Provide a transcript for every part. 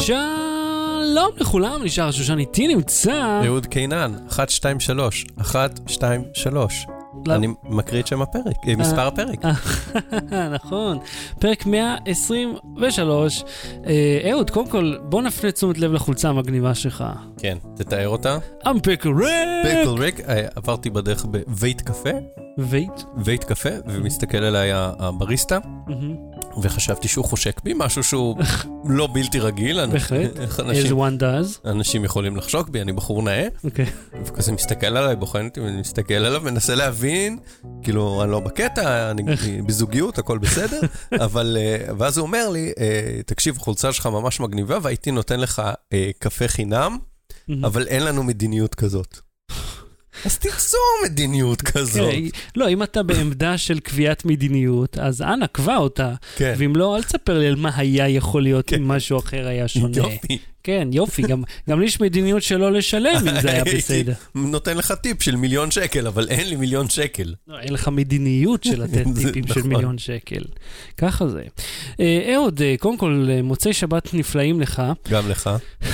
שלום לכולם, נשאר שושן איתי נמצא. אהוד קינן, 1, 2, 3, 1, 2, 3. לא. אני מקריא את שם הפרק, אה, מספר הפרק. נכון, פרק 123. אה, אהוד, קודם כל, בוא נפנה תשומת לב לחולצה המגניבה שלך. כן, תתאר אותה. I'm pickle red! פיקל ריק, אה, עברתי בדרך בבית קפה, וייט. בית קפה, ומסתכל עליי הבריסטה, וחשבתי שהוא חושק בי, משהו שהוא לא בלתי רגיל. בהחלט. as one does. אנשים יכולים לחשוק בי, אני בחור נאה, אוקיי. וכזה מסתכל עליי, בוחן אותי, ואני מסתכל עליו, מנסה להבין, כאילו, אני לא בקטע, אני בזוגיות, הכל בסדר, אבל, אה, ואז הוא אומר לי, אה, תקשיב, החולצה שלך ממש מגניבה, והייתי נותן לך אה, קפה חינם, אבל אין לנו מדיניות כזאת. אז תיצור מדיניות כזאת. אוקיי, לא, אם אתה בעמדה של קביעת מדיניות, אז אנא, קבע אותה. כן. ואם לא, אל תספר לי על מה היה יכול להיות כן. אם משהו אחר היה שונה. יופי. כן, יופי, גם- גם לי יש מדיניות שלא לשלם אם זה היה בסדר. נותן לך טיפ של מיליון שקל, אבל אין לי מיליון שקל. לא, אין לך מדיניות של לתת טיפים של נכון. מיליון שקל. ככה זה. אה, אהוד, אה, קודם כל, אה, מוצאי שבת נפלאים לך. גם לך.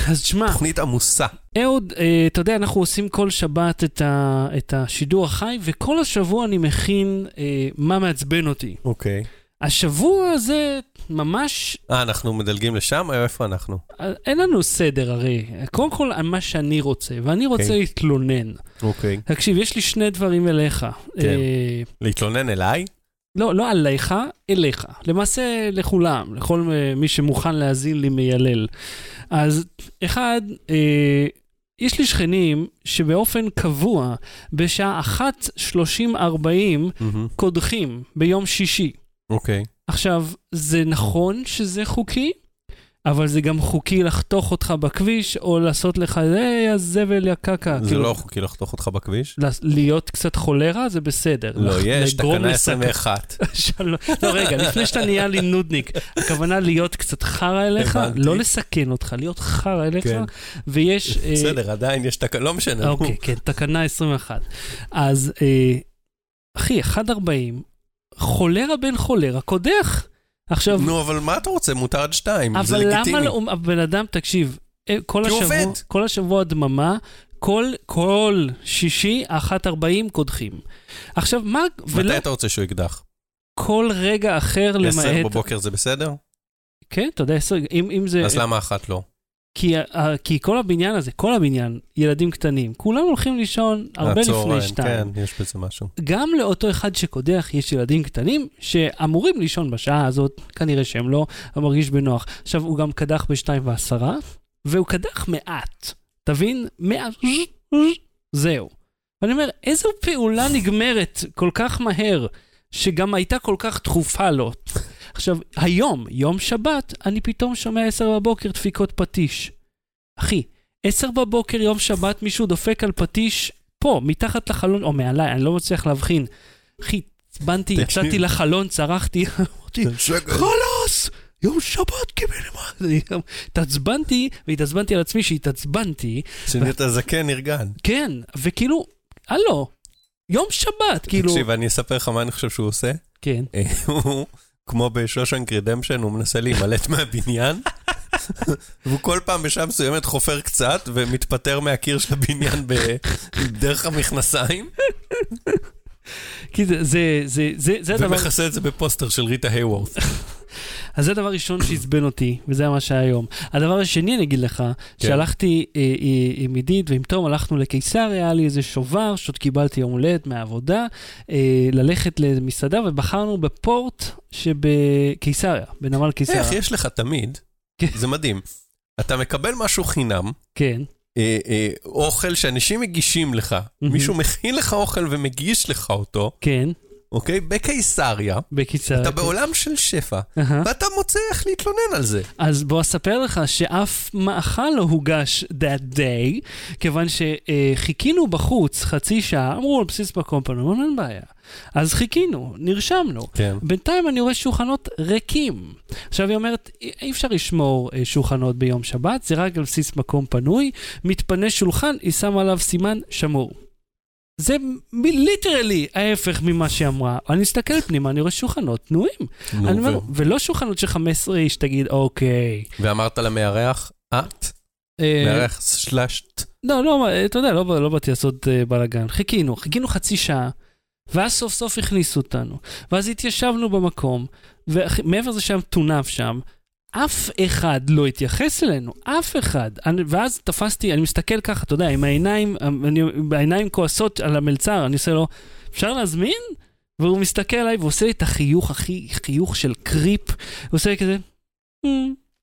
אז תשמע, תוכנית עמוסה. אהוד, אה, אתה יודע, אנחנו עושים כל שבת את ה- את השידור החי, וכל השבוע אני מכין אה, מה מעצבן אותי. אוקיי. השבוע הזה ממש, אה, אנחנו מדלגים לשם? או איפה אנחנו? אה, אין לנו סדר הרי. קודם כל, על מה שאני רוצה, ואני רוצה כן. להתלונן. אוקיי. תקשיב, יש לי שני דברים אליך. כן. אה, להתלונן אליי? לא, לא עליך, אליך. למעשה, לכולם, לכל אה, מי שמוכן להאזין לי מיילל. אז אחד, אה, יש לי שכנים שבאופן קבוע, בשעה 1.30-40, מהמם. קודחים ביום שישי. אוקיי. עכשיו, זה נכון שזה חוקי, אבל זה גם חוקי לחתוך אותך בכביש, או לעשות לך, היי, הזבל, יא קקה. זה כאילו, לא חוקי לחתוך אותך בכביש? להיות קצת חולרה זה בסדר. לא, לח- יש, תקנה לסכ- 21. שלום. לא, רגע, לפני שאתה נהיה לי נודניק, הכוונה להיות קצת חרא אליך, הבנתי. לא לסכן אותך, להיות חרא אליך, כן. ויש... אה, בסדר, עדיין יש תקנה, לא משנה. אוקיי, כן, תקנה 21. אז, אה, אחי, 1.40, חולרה בן חולרה, קודח. עכשיו, נו, אבל מה אתה רוצה? מותר עד שתיים, זה אבל למה לגיטימי. לא, הבן אדם, תקשיב, אה, כל כי השבוע, עובד. כל השבוע דממה, כל, כל שישי, 1.40 קודחים. עכשיו, מה, ולא מתי אתה רוצה שהוא יקדח? כל רגע אחר למעט... עשר בבוקר זה בסדר? כן, אתה יודע, עשר, אם, אם זה... אז למה אחת לא? כי, ה- כי כל הבניין הזה, כל הבניין, ילדים קטנים, כולם הולכים לישון הרבה לפני הצהריים, שתיים. כן, יש בזה משהו. גם לאותו אחד שקודח יש ילדים קטנים שאמורים לישון בשעה הזאת, כנראה שהם לא, מרגיש בנוח. עכשיו, הוא גם קדח בשתיים ועשרה, והוא קדח מעט. תבין? מעט. זהו. ואני אומר, איזו פעולה נגמרת כל כך מהר, שגם הייתה כל כך דחופה לו. עכשיו, היום, יום שבת, אני פתאום שומע עשר בבוקר דפיקות פטיש. אחי, עשר בבוקר, יום שבת, מישהו דופק על פטיש פה, מתחת לחלון, או מעליי, אני לא מצליח להבחין. אחי, עצבנתי. יצאתי לחלון, צרחתי, אמרתי, חלאס! יום שבת קיבל התעצבנתי, והתעצבנתי על עצמי שהתעצבנתי, שנהיית זקן נרגן. כן, וכאילו, הלו, יום שבת, כאילו... תקשיב, אני אספר לך מה אני חושב שהוא עושה. כן. אה, הוא, כמו בשושנק רדמפשן, הוא מנסה להימלט מהבניין, והוא כל פעם בשעה מסוימת חופר קצת ומתפטר מהקיר של הבניין דרך המכנסיים, כי זה, זה, זה, זה, זה הדבר, ומכסה את זה בפוסטר של ריטה היוורת. אז זה הדבר ראשון שעצבן אותי, וזה מה שהיה היום. הדבר השני, אני אגיד לך, כן. שהלכתי אה, אה, עם עידית ועם תום, הלכנו לקיסריה, היה לי איזה שובר, שעוד קיבלתי יום הולדת מהעבודה, אה, ללכת למסעדה, ובחרנו בפורט שבקיסריה, בנמל קיסריה. איך יש לך תמיד, כן. זה מדהים, אתה מקבל משהו חינם, כן, אה, אה, אוכל שאנשים מגישים לך, מישהו מכין לך אוכל ומגיש לך אותו, כן, אוקיי? בקיסריה, בקיסריה. אתה כן. בעולם של שפע. ואתה מוצא איך להתלונן על זה. אז בוא אספר לך שאף מאכל לא הוגש that day, כיוון שחיכינו בחוץ חצי שעה, אמרו על בסיס מקום פנו, אמרנו אין בעיה. אז חיכינו, נרשמנו. כן. בינתיים אני רואה שולחנות ריקים. עכשיו היא אומרת, אי אי אפשר לשמור אה, שולחנות ביום שבת, זה רק על בסיס מקום פנוי, מתפנה שולחן, היא שמה עליו סימן שמור. זה ליטרלי ההפך ממה שהיא אמרה. אני מסתכל פנימה, אני רואה שולחנות תנועים. נו, אני אומר, ו- ולא שולחנות של 15 איש, תגיד, אוקיי. ואמרת למארח, את? אה, מארח סלאש ט. לא, לא, אתה יודע, לא, לא באתי לעשות אה, בלאגן. חיכינו, חיכינו חצי שעה, ואז סוף סוף הכניסו אותנו. ואז התיישבנו במקום, ומעבר לזה שהיה מטונף שם, אף אחד לא התייחס אלינו, אף אחד. אני, ואז תפסתי, אני מסתכל ככה, אתה יודע, עם העיניים, אני, העיניים כועסות על המלצר, אני עושה לו, אפשר להזמין? והוא מסתכל עליי ועושה לי את החיוך הכי חיוך של קריפ, הוא עושה לי כזה, "Hmm",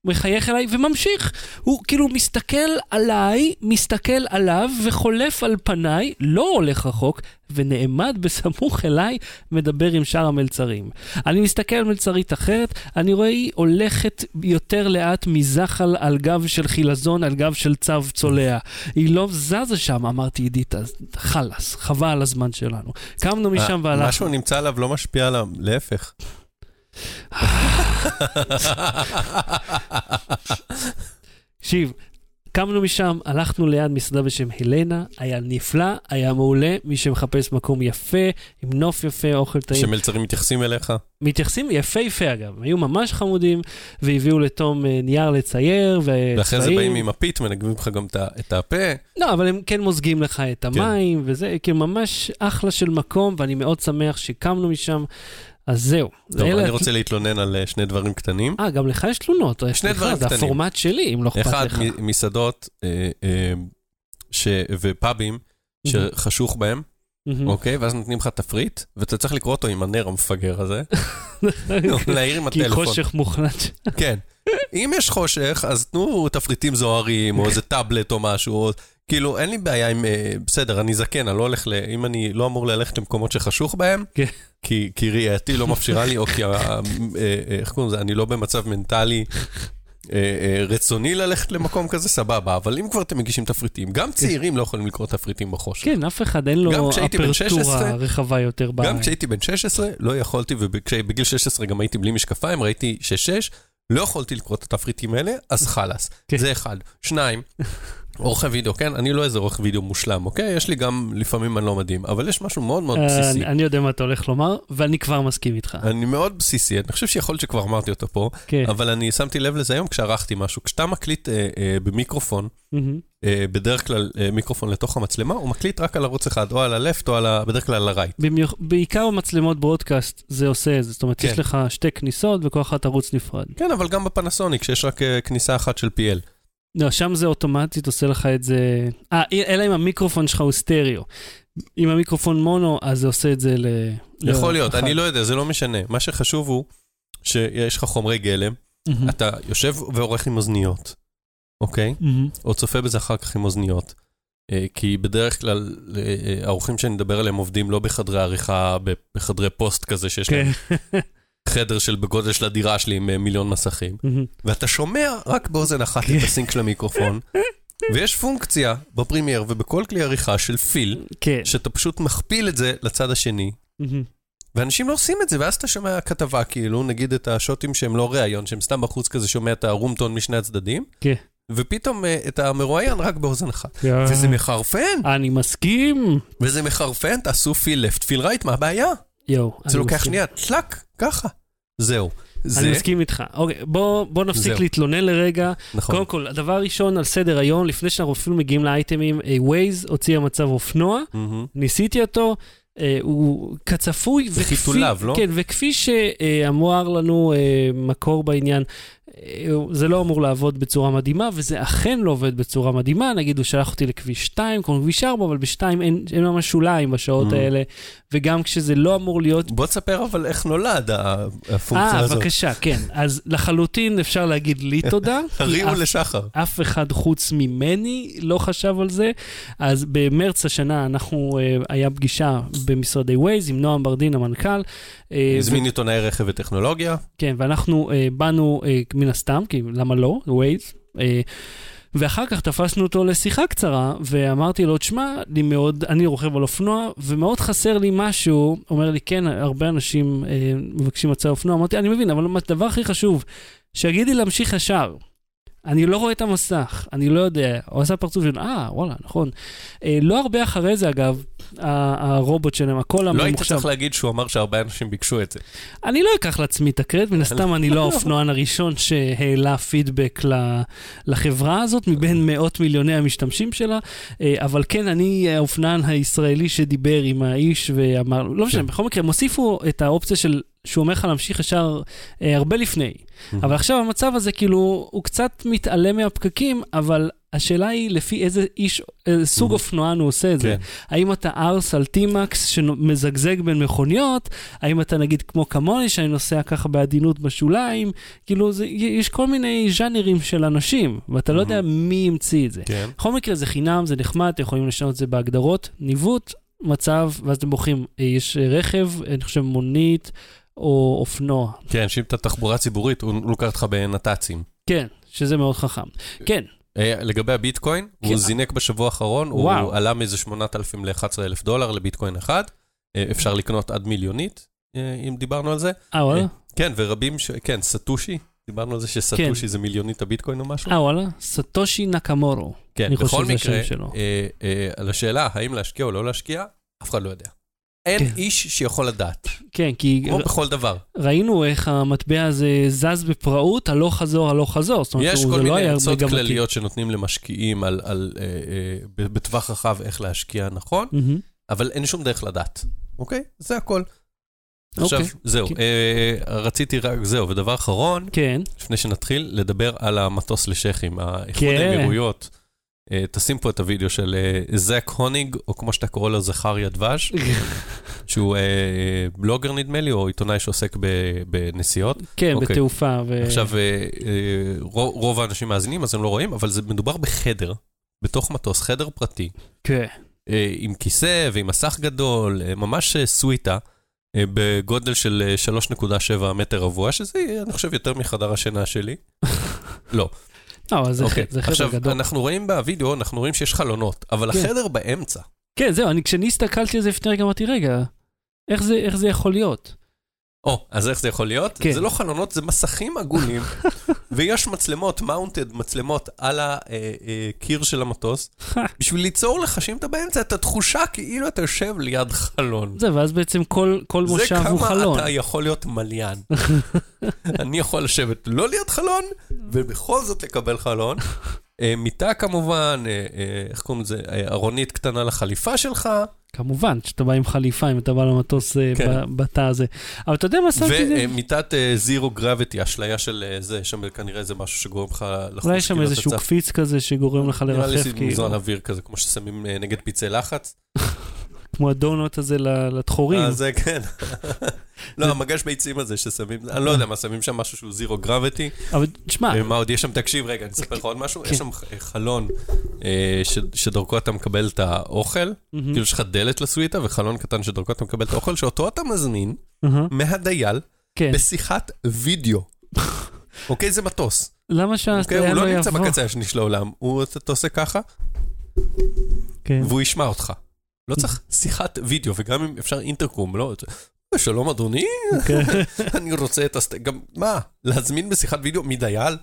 מחייך אליי וממשיך. הוא כאילו מסתכל עליי, מסתכל עליו וחולף על פניי, לא הולך רחוק, ונעמד בסמוך אליי, מדבר עם שאר המלצרים. אני מסתכל על מלצרית אחרת, אני רואה היא הולכת יותר לאט מזחל על גב של חילזון, על גב של צו צולע. היא לא זזה שם, אמרתי עידית, חלאס, חבל על הזמן שלנו. קמנו משם מה והלכנו. שהוא נמצא עליו לא משפיע עליו, להפך. תקשיב, קמנו משם, הלכנו ליד מסעדה בשם הלנה, היה נפלא, היה מעולה, מי שמחפש מקום יפה, עם נוף יפה, אוכל טעים. שמלצרים מתייחסים אליך. מתייחסים יפהפה אגב, הם היו ממש חמודים, והביאו לתום אה, נייר לצייר, וצבעים. ואחרי זה באים עם הפית, מנגבים לך גם את הפה. לא, אבל הם כן מוזגים לך את כן. המים, וזה כאילו ממש אחלה של מקום, ואני מאוד שמח שקמנו משם. אז זהו. טוב, אני רוצה להתלונן על אה, שני דברים קטנים. אה, גם לך יש תלונות. שני דברים זה קטנים. הפורמט שלי, אם לא אכפת אחד, לך. מ- מסעדות אה, אה, ש- ופאבים שחשוך בהם. אוקיי? ואז נותנים לך תפריט, ואתה צריך לקרוא אותו עם הנר המפגר הזה, להעיר עם כי הטלפון. חושך מוחלט. כן. אם יש חושך, אז תנו תפריטים זוהרים, או איזה טאבלט או משהו, או... כאילו, אין לי בעיה עם... אה, בסדר, אני זקן, אני לא הולך ל... אם אני לא אמור ללכת למקומות שחשוך בהם, כן. כי, כי ראייתי לא מפשירה לי, או כי... אה, אה, איך קוראים לזה? אני לא במצב מנטלי רצוני ללכת למקום כזה, סבבה. אבל אם כבר אתם מגישים תפריטים, גם צעירים לא יכולים לקרוא תפריטים בחושך. כן, אף אחד אין לו גם כשהייתי בן 16, אפרטורה רחבה יותר בעין. גם כשהייתי בן 16, לא יכולתי, ובגיל 16 גם הייתי בלי משקפיים, ראיתי 6-6, לא יכולתי לקרוא את התפריטים האלה, אז חלאס. כן. זה אחד. שניים, עורכי וידאו, כן? אני לא איזה עורך וידאו מושלם, אוקיי? יש לי גם, לפעמים אני לא מדהים, אבל יש משהו מאוד מאוד אה, בסיסי. אני- יודע מה אתה הולך לומר, ואני כבר מסכים איתך. אני מאוד בסיסי, אני חושב שיכול להיות שכבר אמרתי אותו פה, כן. אבל אני שמתי לב לזה היום כשערכתי משהו. כשאתה מקליט אה, אה, במיקרופון, בדרך כלל מיקרופון לתוך המצלמה, הוא מקליט רק על ערוץ אחד, או על ה-left או על ה... בדרך כלל על. במיוח- בעיקר במצלמות ברודקאסט זה עושה את זה, זאת אומרת, כן. יש לך שתי כניסות וכל אחת ערוץ נפרד. כן, אבל גם בפנסוניק, שיש רק כניסה אחת של PL. לא, שם זה אוטומטית עושה לך את זה... אה, אלא אם המיקרופון שלך הוא סטריאו. אם המיקרופון מונו, אז זה עושה את זה ל... יכול להיות, לאחד. אני לא יודע, זה לא משנה. מה שחשוב הוא שיש לך חומרי גלם, מהמם. אתה יושב ועורך עם אוזניות, אוקיי? מהמם. או צופה בזה אחר כך עם אוזניות. אה, כי בדרך כלל אה, אה, האורחים שאני מדבר עליהם עובדים לא בחדרי עריכה, בחדרי פוסט כזה, שיש להם כן. חדר של בגודל של הדירה שלי עם אה, מיליון מסכים. ואתה שומע רק באוזן אחת כן. את ה sync של המיקרופון, ויש פונקציה בפרימייר ובכל כלי עריכה של פיל, כן. שאתה פשוט מכפיל את זה לצד השני. ואנשים לא עושים את זה, ואז אתה שומע כתבה, כאילו, נגיד את השוטים שהם לא ראיון, שהם סתם בחוץ כזה, שומע את ה room tone משני הצדדים, כן. ופתאום אה, את המרואיין רק באוזן אחת. וזה מחרפן, אני מסכים. וזה מחרפן, תעשו פיל לפט, פיל רייט, מה הבעיה? יואו. זה אני לוקח מסכים. שנייה, טלק, ככה. זהו. אני זה, מסכים איתך. אוקיי, בוא, בוא נפסיק זהו. להתלונן לרגע. נכון. קודם כל, הדבר הראשון על סדר היום, לפני שאנחנו אפילו מגיעים לאייטמים, אה, Waze הוציא המצב אופנוע, מהמם. ניסיתי אותו, אה, הוא כצפוי, וכפי, לא? כן, וכפי שאמר לנו אה, מקור בעניין, זה לא אמור לעבוד בצורה מדהימה, וזה אכן לא עובד בצורה מדהימה, נגיד הוא שלח אותי לכביש 2, כמו כביש 4, אבל ב-2 אין, אין ממש שוליים בשעות Mm. האלה, וגם כשזה לא אמור להיות בוא תספר אבל איך נולד הפונקציה אה, הזאת. בבקשה, כן. אז לחלוטין אפשר להגיד לי תודה. הרימו לשחר. אף אחד חוץ ממני לא חשב על זה. אז במרץ השנה אנחנו, אה, היה פגישה במשרדי ווייז עם נועם ברדין המנכ"ל. אה, הזמין עיתונאי רכב וטכנולוגיה. כן, ואנחנו אה, באנו אה, מן הסתם, כי למה לא, ווייז. ואחר כך תפסנו אותו לשיחה קצרה, ואמרתי לו, תשמע, לי מאוד, אני רוכב על אופנוע, ומאוד חסר לי משהו. אומר לי, כן, הרבה אנשים אה, מבקשים הצעה אופנוע. אמרתי, אני מבין, אבל הדבר הכי חשוב, שיגיד לי להמשיך ישר. אני לא רואה את המסך, אני לא יודע. הוא עשה פרצוף של, אה, וואלה, נכון. אה, לא הרבה אחרי זה, אגב, הרובוט שלהם, הכל לא היית הממוחשב. צריך להגיד שהוא אמר שהרבה אנשים ביקשו את זה. אני לא אקח לעצמי את הקרדיט, מן הסתם אני לא האופנוען הראשון שהעלה פידבק לחברה הזאת, מבין מאות מיליוני המשתמשים שלה, אה, אבל כן, אני האופנוען הישראלי שדיבר עם האיש ואמר, לא משנה, כן. בכל מקרה, הם הוסיפו את האופציה של... שהוא אומר לך להמשיך ישר אה, הרבה לפני. אבל עכשיו המצב הזה, כאילו, הוא קצת מתעלם מהפקקים, אבל השאלה היא לפי איזה איש, איזה סוג. אופנוען הוא עושה את זה. כן. האם אתה ארס על טימקס שמזגזג בין מכוניות? האם אתה נגיד כמו כמוני, שאני נוסע ככה בעדינות בשוליים? כאילו, זה, יש כל מיני ז'אנרים של אנשים, ואתה לא יודע מי המציא את זה. כן. בכל מקרה, זה חינם, זה נחמד, אתם יכולים לשנות את זה בהגדרות. ניווט, מצב, ואז אתם בוחרים, אה, יש אה, רכב, אני חושב מונית או אופנוע. כן, שאם אתה תחבורה ציבורית, הוא הוא לוקח אותך בנת"צים. כן, שזה מאוד חכם. כן, אה, לגבי הביטקוין, כן. הוא זינק בשבוע האחרון, הוא וואו. עלה מאיזה 8,000 ל-11,000 דולר לביטקוין אחד. אה, אפשר לקנות עד מיליונית, אה, אם דיברנו על זה. אה וואלה? כן, ורבים, ש... כן, סטושי, דיברנו על זה שסטושי כן. זה מיליונית הביטקוין או משהו. אה וואלה? סטושי נקמורו. כן, בכל מקרה. אה, אה, על השאלה האם להשקיע או לא להשקיע, אף אחד לא יודע. אין כן. איש שיכול לדעת, כן, כי כמו בכל דבר. ראינו איך המטבע הזה זז בפראות, הלוך חזור, הלוך חזור. זאת אומרת, יש הוא- כל זה לא מיני היה עצות מגמתי. כלליות שנותנים למשקיעים על, על, אה, אה, ב- בטווח רחב איך להשקיע נכון, מהמם. אבל אין שום דרך לדעת, אוקיי? זה הכל. עכשיו, אוקיי. זהו, כן. אה, רציתי רק, זהו, ודבר אחרון, כן, לפני שנתחיל, לדבר על המטוס לשייחים, האיחוד כן. האמירויות. תשים פה את הוידאו של אה, זק הוניג, או כמו שאתה קורא לו, זכריה דבש, שהוא אה, בלוגר נדמה לי, או עיתונאי שעוסק בנסיעות. כן, אוקיי. בתעופה. עכשיו, אה, אה, רוב האנשים מאזינים, אז הם לא רואים, אבל זה מדובר בחדר, בתוך מטוס, חדר פרטי, כן, אה, עם כיסא ועם מסך גדול, אה, ממש אה, סוויטה, אה, בגודל של אה, 3.7 מטר רבוע, שזה, אני חושב, יותר מחדר השינה שלי. לא, לא, זה אוקיי. זה חדר עכשיו, גדול. אנחנו רואים בווידאו, אנחנו רואים שיש חלונות, אבל כן. החדר באמצע. כן, זהו, אני- כשאני הסתכלתי על זה לפני רגע, אמרתי, רגע, איך זה- איך זה יכול להיות? או, אז איך זה יכול להיות? כן. זה לא חלונות, זה מסכים עגולים, ויש מצלמות, מאונטד, מצלמות על הקיר של המטוס, בשביל ליצור לך, שאם אתה באמצע, את התחושה כאילו אתה יושב ליד חלון. זה, ואז בעצם כל כל זה מושב הוא כמה חלון. אתה יכול להיות מליין. אני יכול לשבת לא ליד חלון, ובכל זאת לקבל חלון. אה, מיטה כמובן, אה, אה, איך קוראים לזה, ארונית קטנה לחליפה שלך, כמובן, כשאתה בא עם חליפה, אם אתה בא למטוס כן. ב- בתא הזה. אבל אתה יודע מה שמתי את זה? ומיטת זירו גרביטי, אשליה של זה, שם כנראה זה משהו שגורם לך לחוש אולי יש שם כאילו איזשהו. קפיץ כזה שגורם לך נראה לי לרחף, זה כאילו, מזרן אוויר כזה, כמו ששמים נגד פצעי לחץ. כמו הדונוט הזה לדחורים. אה, זה כן. לא, המגש ביצים הזה ששמים, אני לא יודע מה, שמים שם משהו שהוא זירו גרביטי. אבל תשמע, מה עוד יש שם? תקשיב רגע, אני אספר לך עוד משהו. כן. יש שם ח- חלון אה, שדרכו אתה מקבל את האוכל, כאילו יש לך דלת לסוויטה וחלון קטן שדרכו אתה מקבל את האוכל, שאותו אתה מזמין מהדייל כן. בשיחת וידאו. אוקיי, זה מטוס. למה אוקיי, שהסטייה הוא לא לא נמצא יבוא? בקצה השני של העולם, אתה עושה ככה, כן. והוא ישמע אותך. לא צריך שיחת וידאו, וגם אם אפשר אינטרקום, לא... "אה, שלום אדוני, כן. אני רוצה את הסט... גם, מה, להזמין בשיחת וידאו מדייל?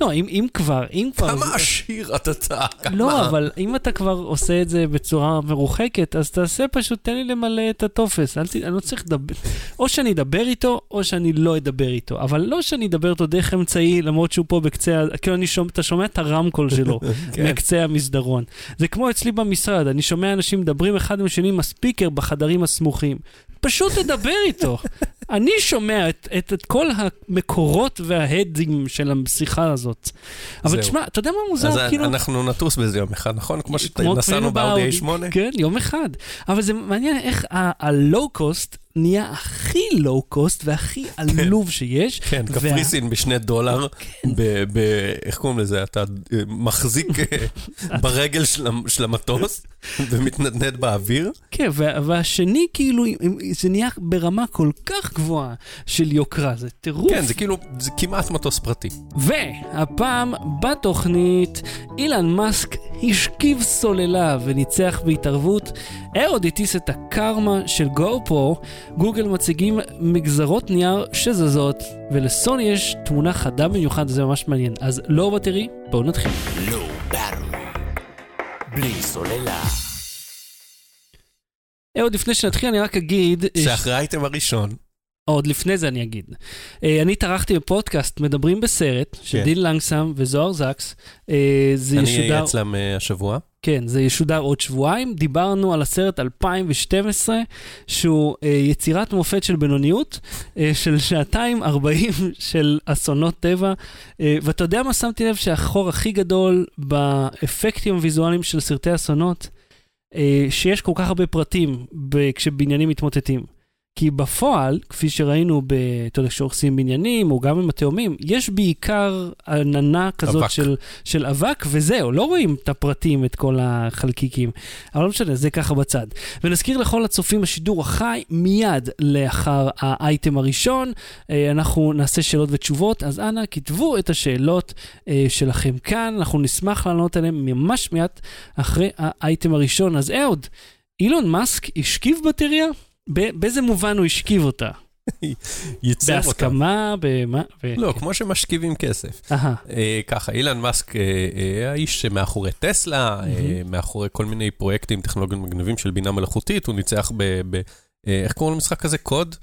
לא, אם אם כבר, אם כבר... כמה עשיר אתה אתה, כמה... לא, אבל אם אתה כבר עושה את זה בצורה מרוחקת, אז תעשה פשוט, תן לי למלא את הטופס. אל ת... אני לא צריך לדבר... או שאני אדבר איתו, או שאני לא אדבר איתו. אבל לא שאני אדבר איתו דרך אמצעי, למרות שהוא פה בקצה, כאילו אני שומע, אתה שומע את הרמקול שלו, כן. מקצה המסדרון. זה כמו אצלי במשרד, אני שומע אנשים מדברים אחד עם השני עם הספיקר בחדרים הסמוכים. פשוט תדבר איתו. אני שומע את, את, את כל המקורות וההדים של השיחה הזאת. אבל. תשמע, אתה יודע מה מוזר? אז כאילו... אנחנו נטוס בזה יום אחד, נכון? כמו שנסענו באאודי באאודי. A8? כן, יום אחד. אבל זה מעניין איך הלואו קוסט נהיה הכי לואו קוסט והכי עלוב שיש. כן, קפריסין בשני דולר, ב- ב- איך קוראים לזה? אתה אה, מחזיק אה, ברגל של המ- של המטוס ומתנדנד באוויר. כן, וה- והשני כאילו, זה נהיה ברמה כל כך גבוהה של יוקרה, זה טירוף. כן, זה כאילו, זה כמעט מטוס פרטי. והפעם בתוכנית, אילן מאסק השכיב סוללה וניצח בהתערבות, אהוד הטיס את הקרמה של גו פרו, גוגל מציגים מגזרות נייר שזזות, ולסוני יש תמונה חדה במיוחד, זה ממש מעניין. אז לא בטרי, בואו נתחיל. לא באטרי. בלי סוללה. אהוד, לפני שנתחיל אני רק אגיד... שאחרי האייטם הראשון, עוד לפני זה אני אגיד. אה, אני טרחתי בפודקאסט מדברים בסרט, של כן. דין לנגסם וזוהר זקס. אה, זה אני ישודר... אהיה אצלם השבוע. כן, זה ישודר עוד שבועיים. דיברנו על הסרט 2012, שהוא אה, יצירת מופת של בינוניות, אה, של שעתיים 40 של אסונות טבע. אה, ואתה יודע מה שמתי לב שהחור הכי גדול באפקטים הוויזואליים של סרטי אסונות? אה, שיש כל כך הרבה פרטים ב- כשבניינים מתמוטטים. כי בפועל, כפי שראינו, ב- אתה יודע, כשהורסים בניינים, או גם עם התאומים, יש בעיקר עננה כזאת אבק. של, של אבק, וזהו, לא רואים את הפרטים, את כל החלקיקים. אבל לא משנה, זה ככה בצד. ונזכיר לכל הצופים בשידור החי, מיד לאחר האייטם הראשון, אה, אנחנו נעשה שאלות ותשובות, אז אנא, כתבו את השאלות אה, שלכם כאן, אנחנו נשמח לענות עליהן ממש מיד אחרי האייטם הראשון. אז אהוד, אילון מאסק השכיב בטריה? באיזה מובן הוא השכיב אותה? ייצר אותם. בהסכמה? במה? ב- לא, כמו שמשכיבים כסף. אה, ככה, אילן מאסק, אה, אה, האיש שמאחורי טסלה, אה, מאחורי כל מיני פרויקטים טכנולוגיים מגניבים של בינה מלאכותית, הוא ניצח ב... ב אה, איך קוראים למשחק הזה? קוד?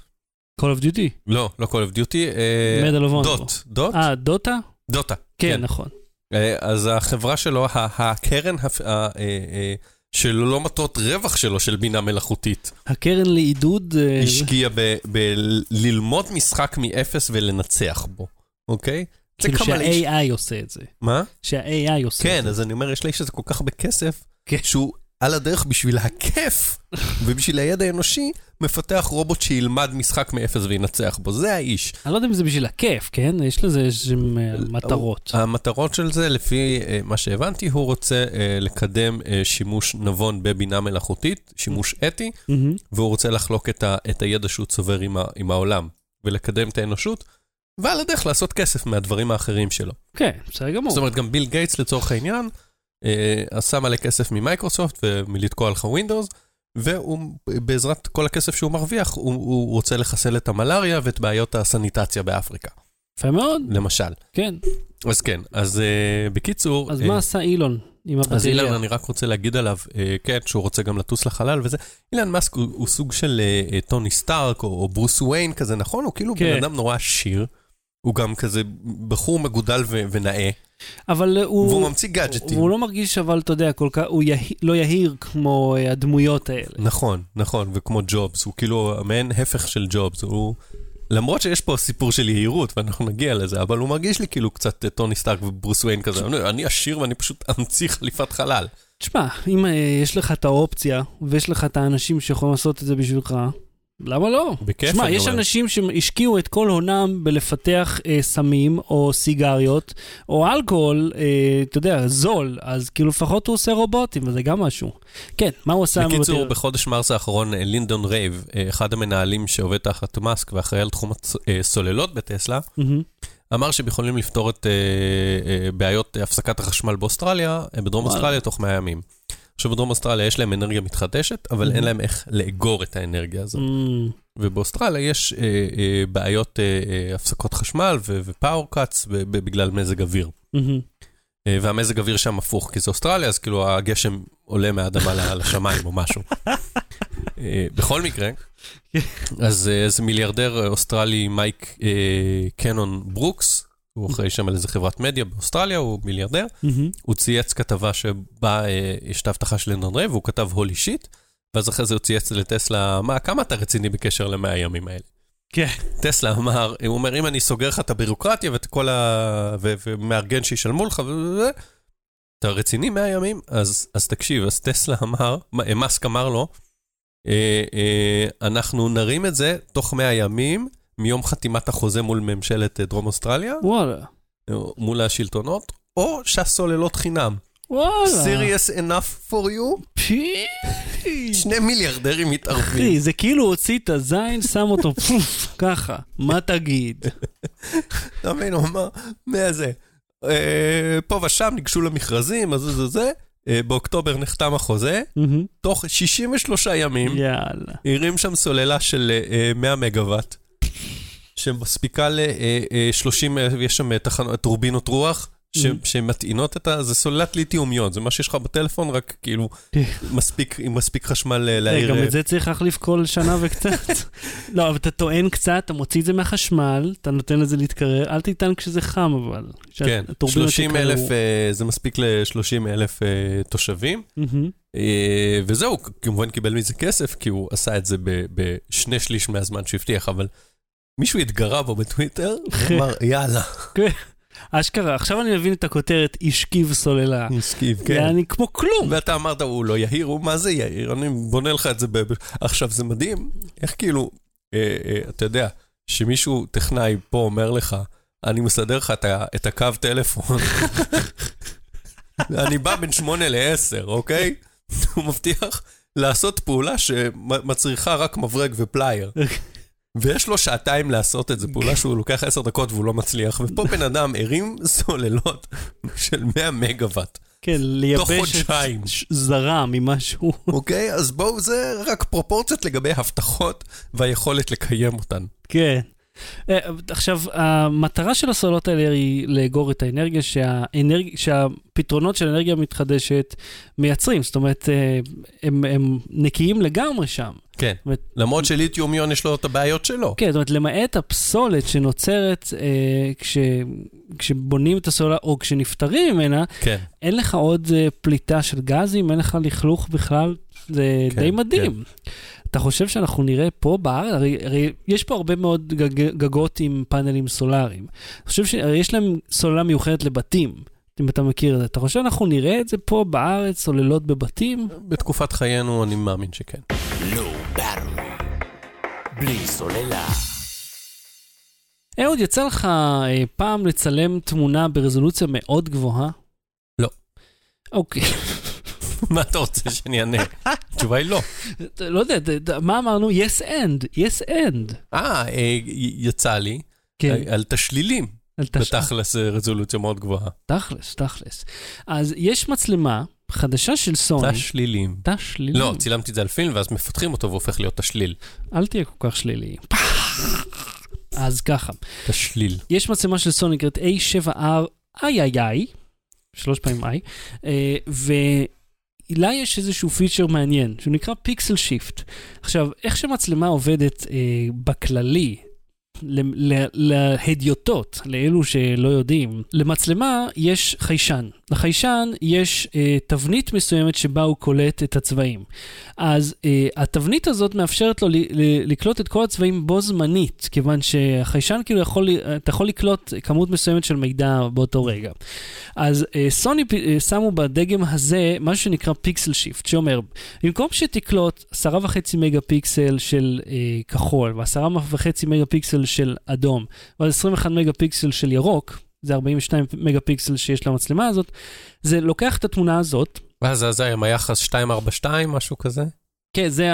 Call of Duty? לא, לא Call of Duty. אה, Medal of Honor. דוט. דוט? אה, דוטה? דוטה. כן, נכון. אה, אז החברה שלו, הקרן אה, אה, שלו, לא מטרות רווח שלו, של בינה מלאכותית, הקרן לעידוד... אה, השקיע בללמוד משחק מאפס ולנצח בו, אוקיי? כאילו. שה-AI עושה את זה. מה? שה-AI עושה את כן, זה. אז אני אומר, יש לאיש הזה כל כך הרבה כסף, כן. שהוא על הדרך בשביל הכיף ובשביל הידע האנושי, מפתח רובוט שילמד משחק מאפס וינצח בו. זה האיש. אני לא יודע אם זה בשביל הכיף, כן? יש לזה איזשהם אה, מטרות. המטרות של זה, לפי אה, מה שהבנתי, הוא רוצה אה, לקדם שימוש נבון בבינה מלאכותית, שימוש אתי. והוא רוצה לחלוק את, הידע שהוא צובר עם, העולם, ולקדם את האנושות, ועל הדרך לעשות כסף מהדברים האחרים שלו. כן, בסדר גמור. זאת אומרת, גם ביל גייטס לצורך העניין, אה, עשה מלא כסף ממייקרוסופט ומלתקוע לך ווינדוס, והוא, בעזרת כל הכסף שהוא מרוויח, הוא, הוא רוצה לחסל את המלאריה ואת בעיות הסניטציה באפריקה, יפה מאוד, למשל. כן. אז כן, אז אה, בקיצור... אז אה, מה עשה אילון עם אז הבטריה? אילן, אני רק רוצה להגיד עליו, אה, כן, שהוא רוצה גם לטוס לחלל וזה. אילן מאסק הוא, הוא סוג של אה, טוני סטארק או, או ברוס וויין כזה, נכון? הוא כאילו כן. בן אדם נורא עשיר. הוא גם כזה בחור מגודל ו- ונאה, אבל הוא... והוא ממציא גאדג'טים. והוא לא מרגיש, אבל אתה יודע, כל כך, הוא יה... לא יהיר כמו אה, הדמויות האלה. נכון, נכון, וכמו ג'ובס, הוא כאילו מעין הפך של ג'ובס, הוא... למרות שיש פה סיפור של יהירות, ואנחנו נגיע לזה, אבל הוא מרגיש לי כאילו קצת אה, טוני סטארק וברוס וויין כזה, אני- אני עשיר ואני פשוט אמציא חליפת חלל. תשמע, אם אה, יש לך את האופציה, ויש לך את האנשים שיכולים לעשות את זה בשבילך, למה לא? בכיף, אני יש אומר. אנשים שהשקיעו את כל הונם בלפתח אה, סמים, או סיגריות, או אלכוהול, אה, אתה יודע, זול, אז כאילו לפחות הוא עושה רובוטים, וזה גם משהו. כן, מה הוא עשה? בקיצור, הבטריה? בחודש מרס האחרון, אה, לינדון רייב, אה, אחד המנהלים שעובד תחת מאסק ואחראי על תחום הצ- אה, בטסלה, מהמם. אמר שהם יכולים לפתור את אה, אה, בעיות הפסקת החשמל באוסטרליה, בדרום וואלה. אוסטרליה, תוך 100 ימים. עכשיו, בדרום אוסטרליה יש להם אנרגיה מתחדשת, אבל Mhm. אין להם איך לאגור את האנרגיה הזאת. Mm, ובאוסטרליה יש אה, אה, בעיות אה, אה, הפסקות חשמל ו power cuts בגלל מזג אוויר. מהמם. אה, והמזג אוויר שם הפוך, כי זה אוסטרליה, אז כאילו הגשם עולה מהאדמה לשמיים או משהו. אה, בכל מקרה, אז אה, איזה מיליארדר אוסטרלי, מייק אה, קנון ברוקס, הוא אחראי שם על איזה חברת מדיה באוסטרליה, הוא מיליארדר. הוא צייץ כתבה שבה אה, יש את ההבטחה של לנדון ריי, והוא כתב הולי שיט, ואז אחרי זה הוא צייץ לטסלה, מה, כמה אתה רציני בקשר למאה הימים האלה? כן. טסלה אמר, הוא אומר, אם אני סוגר לך את הבירוקרטיה ואת כל ה... ומארגן שישלמו לך, ו- ו- ו- אתה רציני 100 ימים? אז, אז תקשיב, אז טסלה אמר, מ- מאסק אמר לו, אה, אה, אנחנו נרים את זה תוך 100 ימים מיום חתימת החוזה מול ממשלת אה, דרום אוסטרליה, וואלה. או מול השלטונות, או שהסוללות חינם. וואלה. serious enough for you? פי... שני מיליארדרים מתערבים. אחי, זה כאילו הוציא את הזין, שם אותו פוף, ככה. מה תגיד? אתה מבין, הוא אמר, מה זה? אה, פה ושם ניגשו למכרזים, אז זה זה אה, באוקטובר נחתם החוזה. תוך 63 ימים יאללה. הרים שם סוללה של אה, 100 מגוואט, שמספיקה ל-30, יש שם אה, תחנות, טורבינות רוח, ש- Mhm. שמטעינות את ה... זה סוללת ליתיומיות, זה מה שיש לך בטלפון, רק כאילו מספיק, עם מספיק חשמל אה, להעיר... גם אה, את זה צריך להחליף כל שנה וקצת. לא, אבל אתה טוען קצת, אתה מוציא את זה מהחשמל, אתה נותן לזה להתקרר, אל תטען כשזה חם אבל. כן, שהטורבינות 30 אלף. אה, זה מספיק ל-30 אלף אה, תושבים. אה, וזהו, כמובן קיבל מזה כסף, כי הוא עשה את זה בשני שליש מהזמן שהבטיח, אבל מישהו התגרה בו בטוויטר, הוא אמר, יאללה, אשכרה, עכשיו אני מבין את הכותרת, השכיב סוללה. זה כן. אני כמו כלום. ואתה אמרת, הוא לא יהיר, הוא מה זה יהיר? אני בונה לך את זה ב... עכשיו, זה מדהים, איך כאילו, אה, אה, אתה יודע, שמישהו, טכנאי פה אומר לך, אני מסדר לך את, הקו טלפון. אני בא בין שמונה לעשר, אוקיי? הוא מבטיח לעשות פעולה שמצריכה רק מברג ופלייר. ויש לו שעתיים לעשות את זה, פעולה שהוא לוקח עשר דקות והוא לא מצליח, ופה בן אדם הרים סוללות של 100 מגוואט. כן, לייבש. את זרע ממשהו. אוקיי? אז בואו, זה רק פרופורציות לגבי הבטחות והיכולת לקיים אותן. כן. אה, עכשיו, המטרה של הסוללות האלה היא לאגור את האנרגיה שהאנרג... שהפתרונות של אנרגיה מתחדשת מייצרים. זאת אומרת, אה, הם, הם נקיים לגמרי שם. כן. אומרת- למרות שליתיום יון יש לו את הבעיות שלו. כן, זאת אומרת, למעט הפסולת שנוצרת אה, כש, כשבונים את הסוללה או כשנפטרים ממנה, כן. אין לך עוד אה, פליטה של גזים, אין לך לכלוך בכלל, זה כן, די מדהים. אתה חושב שאנחנו נראה פה בארץ, הרי, הרי יש פה הרבה מאוד גג, גגות עם פאנלים סולאריים. אני חושב שיש להם סוללה מיוחדת לבתים, אם אתה מכיר את זה. אתה חושב שאנחנו נראה את זה פה בארץ, סוללות בבתים? בתקופת חיינו אני מאמין שכן. Battery. בלי סוללה. אהוד, יצא לך אה, פעם לצלם תמונה ברזולוציה מאוד גבוהה? לא. אוקיי. מה אתה רוצה שאני אענה? התשובה היא לא. לא יודע, מה אמרנו? yes and, yes and. אה, אה, יצא לי. כן, על תשלילים. על תש- בתכלס זה רזולוציה מאוד גבוהה. תכלס, תכלס. אז יש מצלמה חדשה של סוני. תשלילים. תשלילים. לא, צילמתי את זה על פילם ואז מפתחים אותו והופך להיות תשליל. אל תהיה כל כך שלילי. אז ככה, תשליל. יש מצלמה של סוני נקראת A7R III, שלוש פעמים I, ולה יש איזשהו פיצ'ר מעניין, שהוא נקרא pixel shift. עכשיו, איך שמצלמה עובדת אה, בכללי, להדיוטות, לאלו שלא יודעים, למצלמה יש חיישן. לחיישן יש אה, תבנית מסוימת שבה הוא קולט את הצבעים. אז אה, התבנית הזאת מאפשרת לו ל- ל- לקלוט את כל הצבעים בו זמנית, כיוון שהחיישן כאילו יכול, אתה יכול לקלוט כמות מסוימת של מידע באותו רגע. אז אה, סוני אה, שמו בדגם הזה משהו שנקרא pixel shift, שאומר, במקום שתקלוט 10.5 מגה פיקסל של אה, כחול ו-10.5 מגה פיקסל של אדום, ואז 21 מגה פיקסל של ירוק, זה 42 מגה פיקסל שיש למצלמה הזאת, זה לוקח את התמונה הזאת, ואז זה זה עם היחס 242, משהו כזה? כן, זה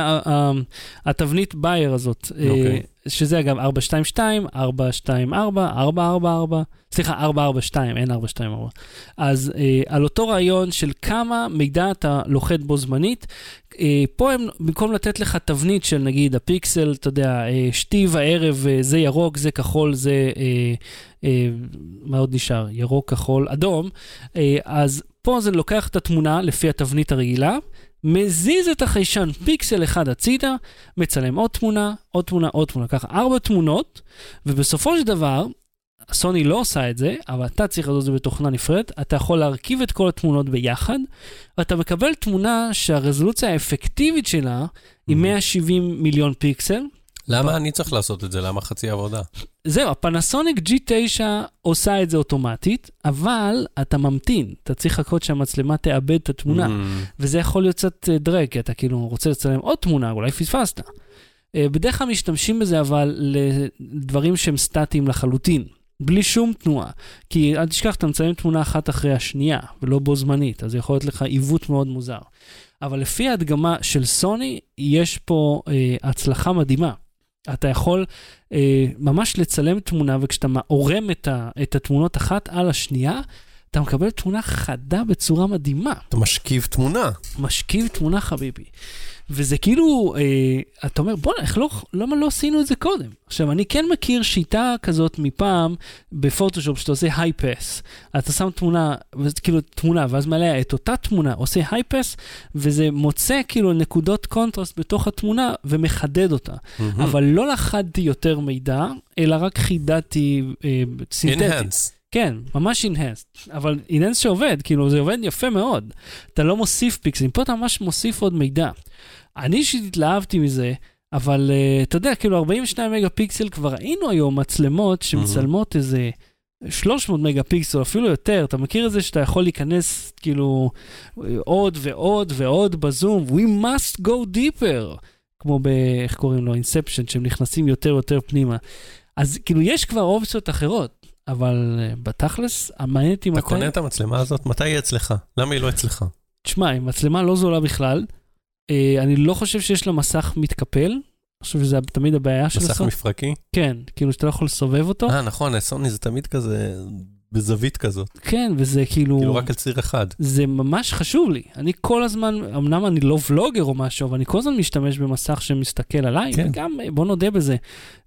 התבנית בייר הזאת, אה, אוקיי. שזה אגב 422, 424, 444, סליחה, 442, אין 424. אז אה, על אותו רעיון של כמה מידע אתה לוחת בו זמנית, אה, פה הם, במקום לתת לך תבנית של נגיד הפיקסל, אתה יודע, שתי וערב, זה ירוק, זה כחול, זה, מה עוד נשאר? ירוק, כחול, אדום, אז פה זה לוקח את התמונה לפי התבנית הרגילה. מזיז את החיישן פיקסל אחד הצידה, מצלם עוד תמונה, עוד תמונה, עוד תמונה, ככה ארבע תמונות, ובסופו של דבר, סוני לא עושה את זה, אבל אתה צריך לעשות את זה בתוכנה נפרדת, אתה יכול להרכיב את כל התמונות ביחד, ואתה מקבל תמונה שהרזולוציה האפקטיבית שלה היא 170 מיליון פיקסל. למה אני צריך לעשות את זה? למה חצי עבודה? זהו, הפנסוניק G9 עושה את זה אוטומטית, אבל אתה ממתין, אתה צריך לחכות שהמצלמה תאבד את התמונה. Mm, וזה יכול להיות קצת אה, דרג, כי אתה כאילו רוצה לצלם עוד תמונה, אולי פספסת. אה, בדרך כלל משתמשים בזה אבל לדברים שהם סטטיים לחלוטין, בלי שום תנועה. כי אל תשכח, אתה מצלם תמונה אחת אחרי השנייה, ולא בו זמנית, אז יכול להיות לך עיוות מאוד מוזר. אבל לפי ההדגמה של סוני, יש פה אה, הצלחה מדהימה. אתה יכול אה, ממש לצלם תמונה, וכשאתה עורם את, ה, את התמונות אחת על השנייה, אתה מקבל תמונה חדה בצורה מדהימה. אתה משכיב תמונה. משכיב תמונה חביבי. וזה כאילו, אה, אתה אומר, בוא'נה, איך לא, למה לא עשינו את זה קודם? עכשיו, אני כן מכיר שיטה כזאת מפעם בפוטושופ, שאתה עושה high pass. אתה שם תמונה, כאילו תמונה, ואז מעליה את אותה תמונה, עושה high pass, וזה מוצא כאילו נקודות קונטרסט בתוך התמונה ומחדד אותה. מהמם. אבל לא לכדתי יותר מידע, אלא רק חידדתי אה, סינתטי. Enhance. כן, ממש enhanced, אבל enhanced שעובד, כאילו זה עובד יפה מאוד. אתה לא מוסיף פיקסלים, פה אתה ממש מוסיף עוד מידע. אני אישית התלהבתי מזה, אבל uh, אתה יודע, כאילו 42 מגה פיקסל, כבר ראינו היום מצלמות שמצלמות איזה 300 מגה פיקסל, אפילו יותר. אתה מכיר את זה שאתה יכול להיכנס כאילו עוד ועוד ועוד בזום? We must go deeper. כמו ב... איך קוראים לו? אינספשן, שהם נכנסים יותר ויותר פנימה. אז כאילו יש כבר אופציות אחרות. אבל אה, בתכלס, המעניין אותי אתה מתי... קונה את המצלמה הזאת? מתי היא אצלך? למה היא לא אצלך? תשמע, היא מצלמה לא זולה בכלל. אה, אני לא חושב שיש לה מסך מתקפל. אני חושב שזה תמיד הבעיה של מסך הסוני. מפרקי? כן, כאילו שאתה לא יכול לסובב אותו. אה, נכון, סוני זה תמיד כזה בזווית כזאת. כן, וזה כאילו... כאילו רק על ציר אחד. זה ממש חשוב לי. אני כל הזמן, אמנם אני לא ולוגר או משהו, אבל אני כל הזמן משתמש במסך שמסתכל עליי, כן. וגם, בוא נודה בזה.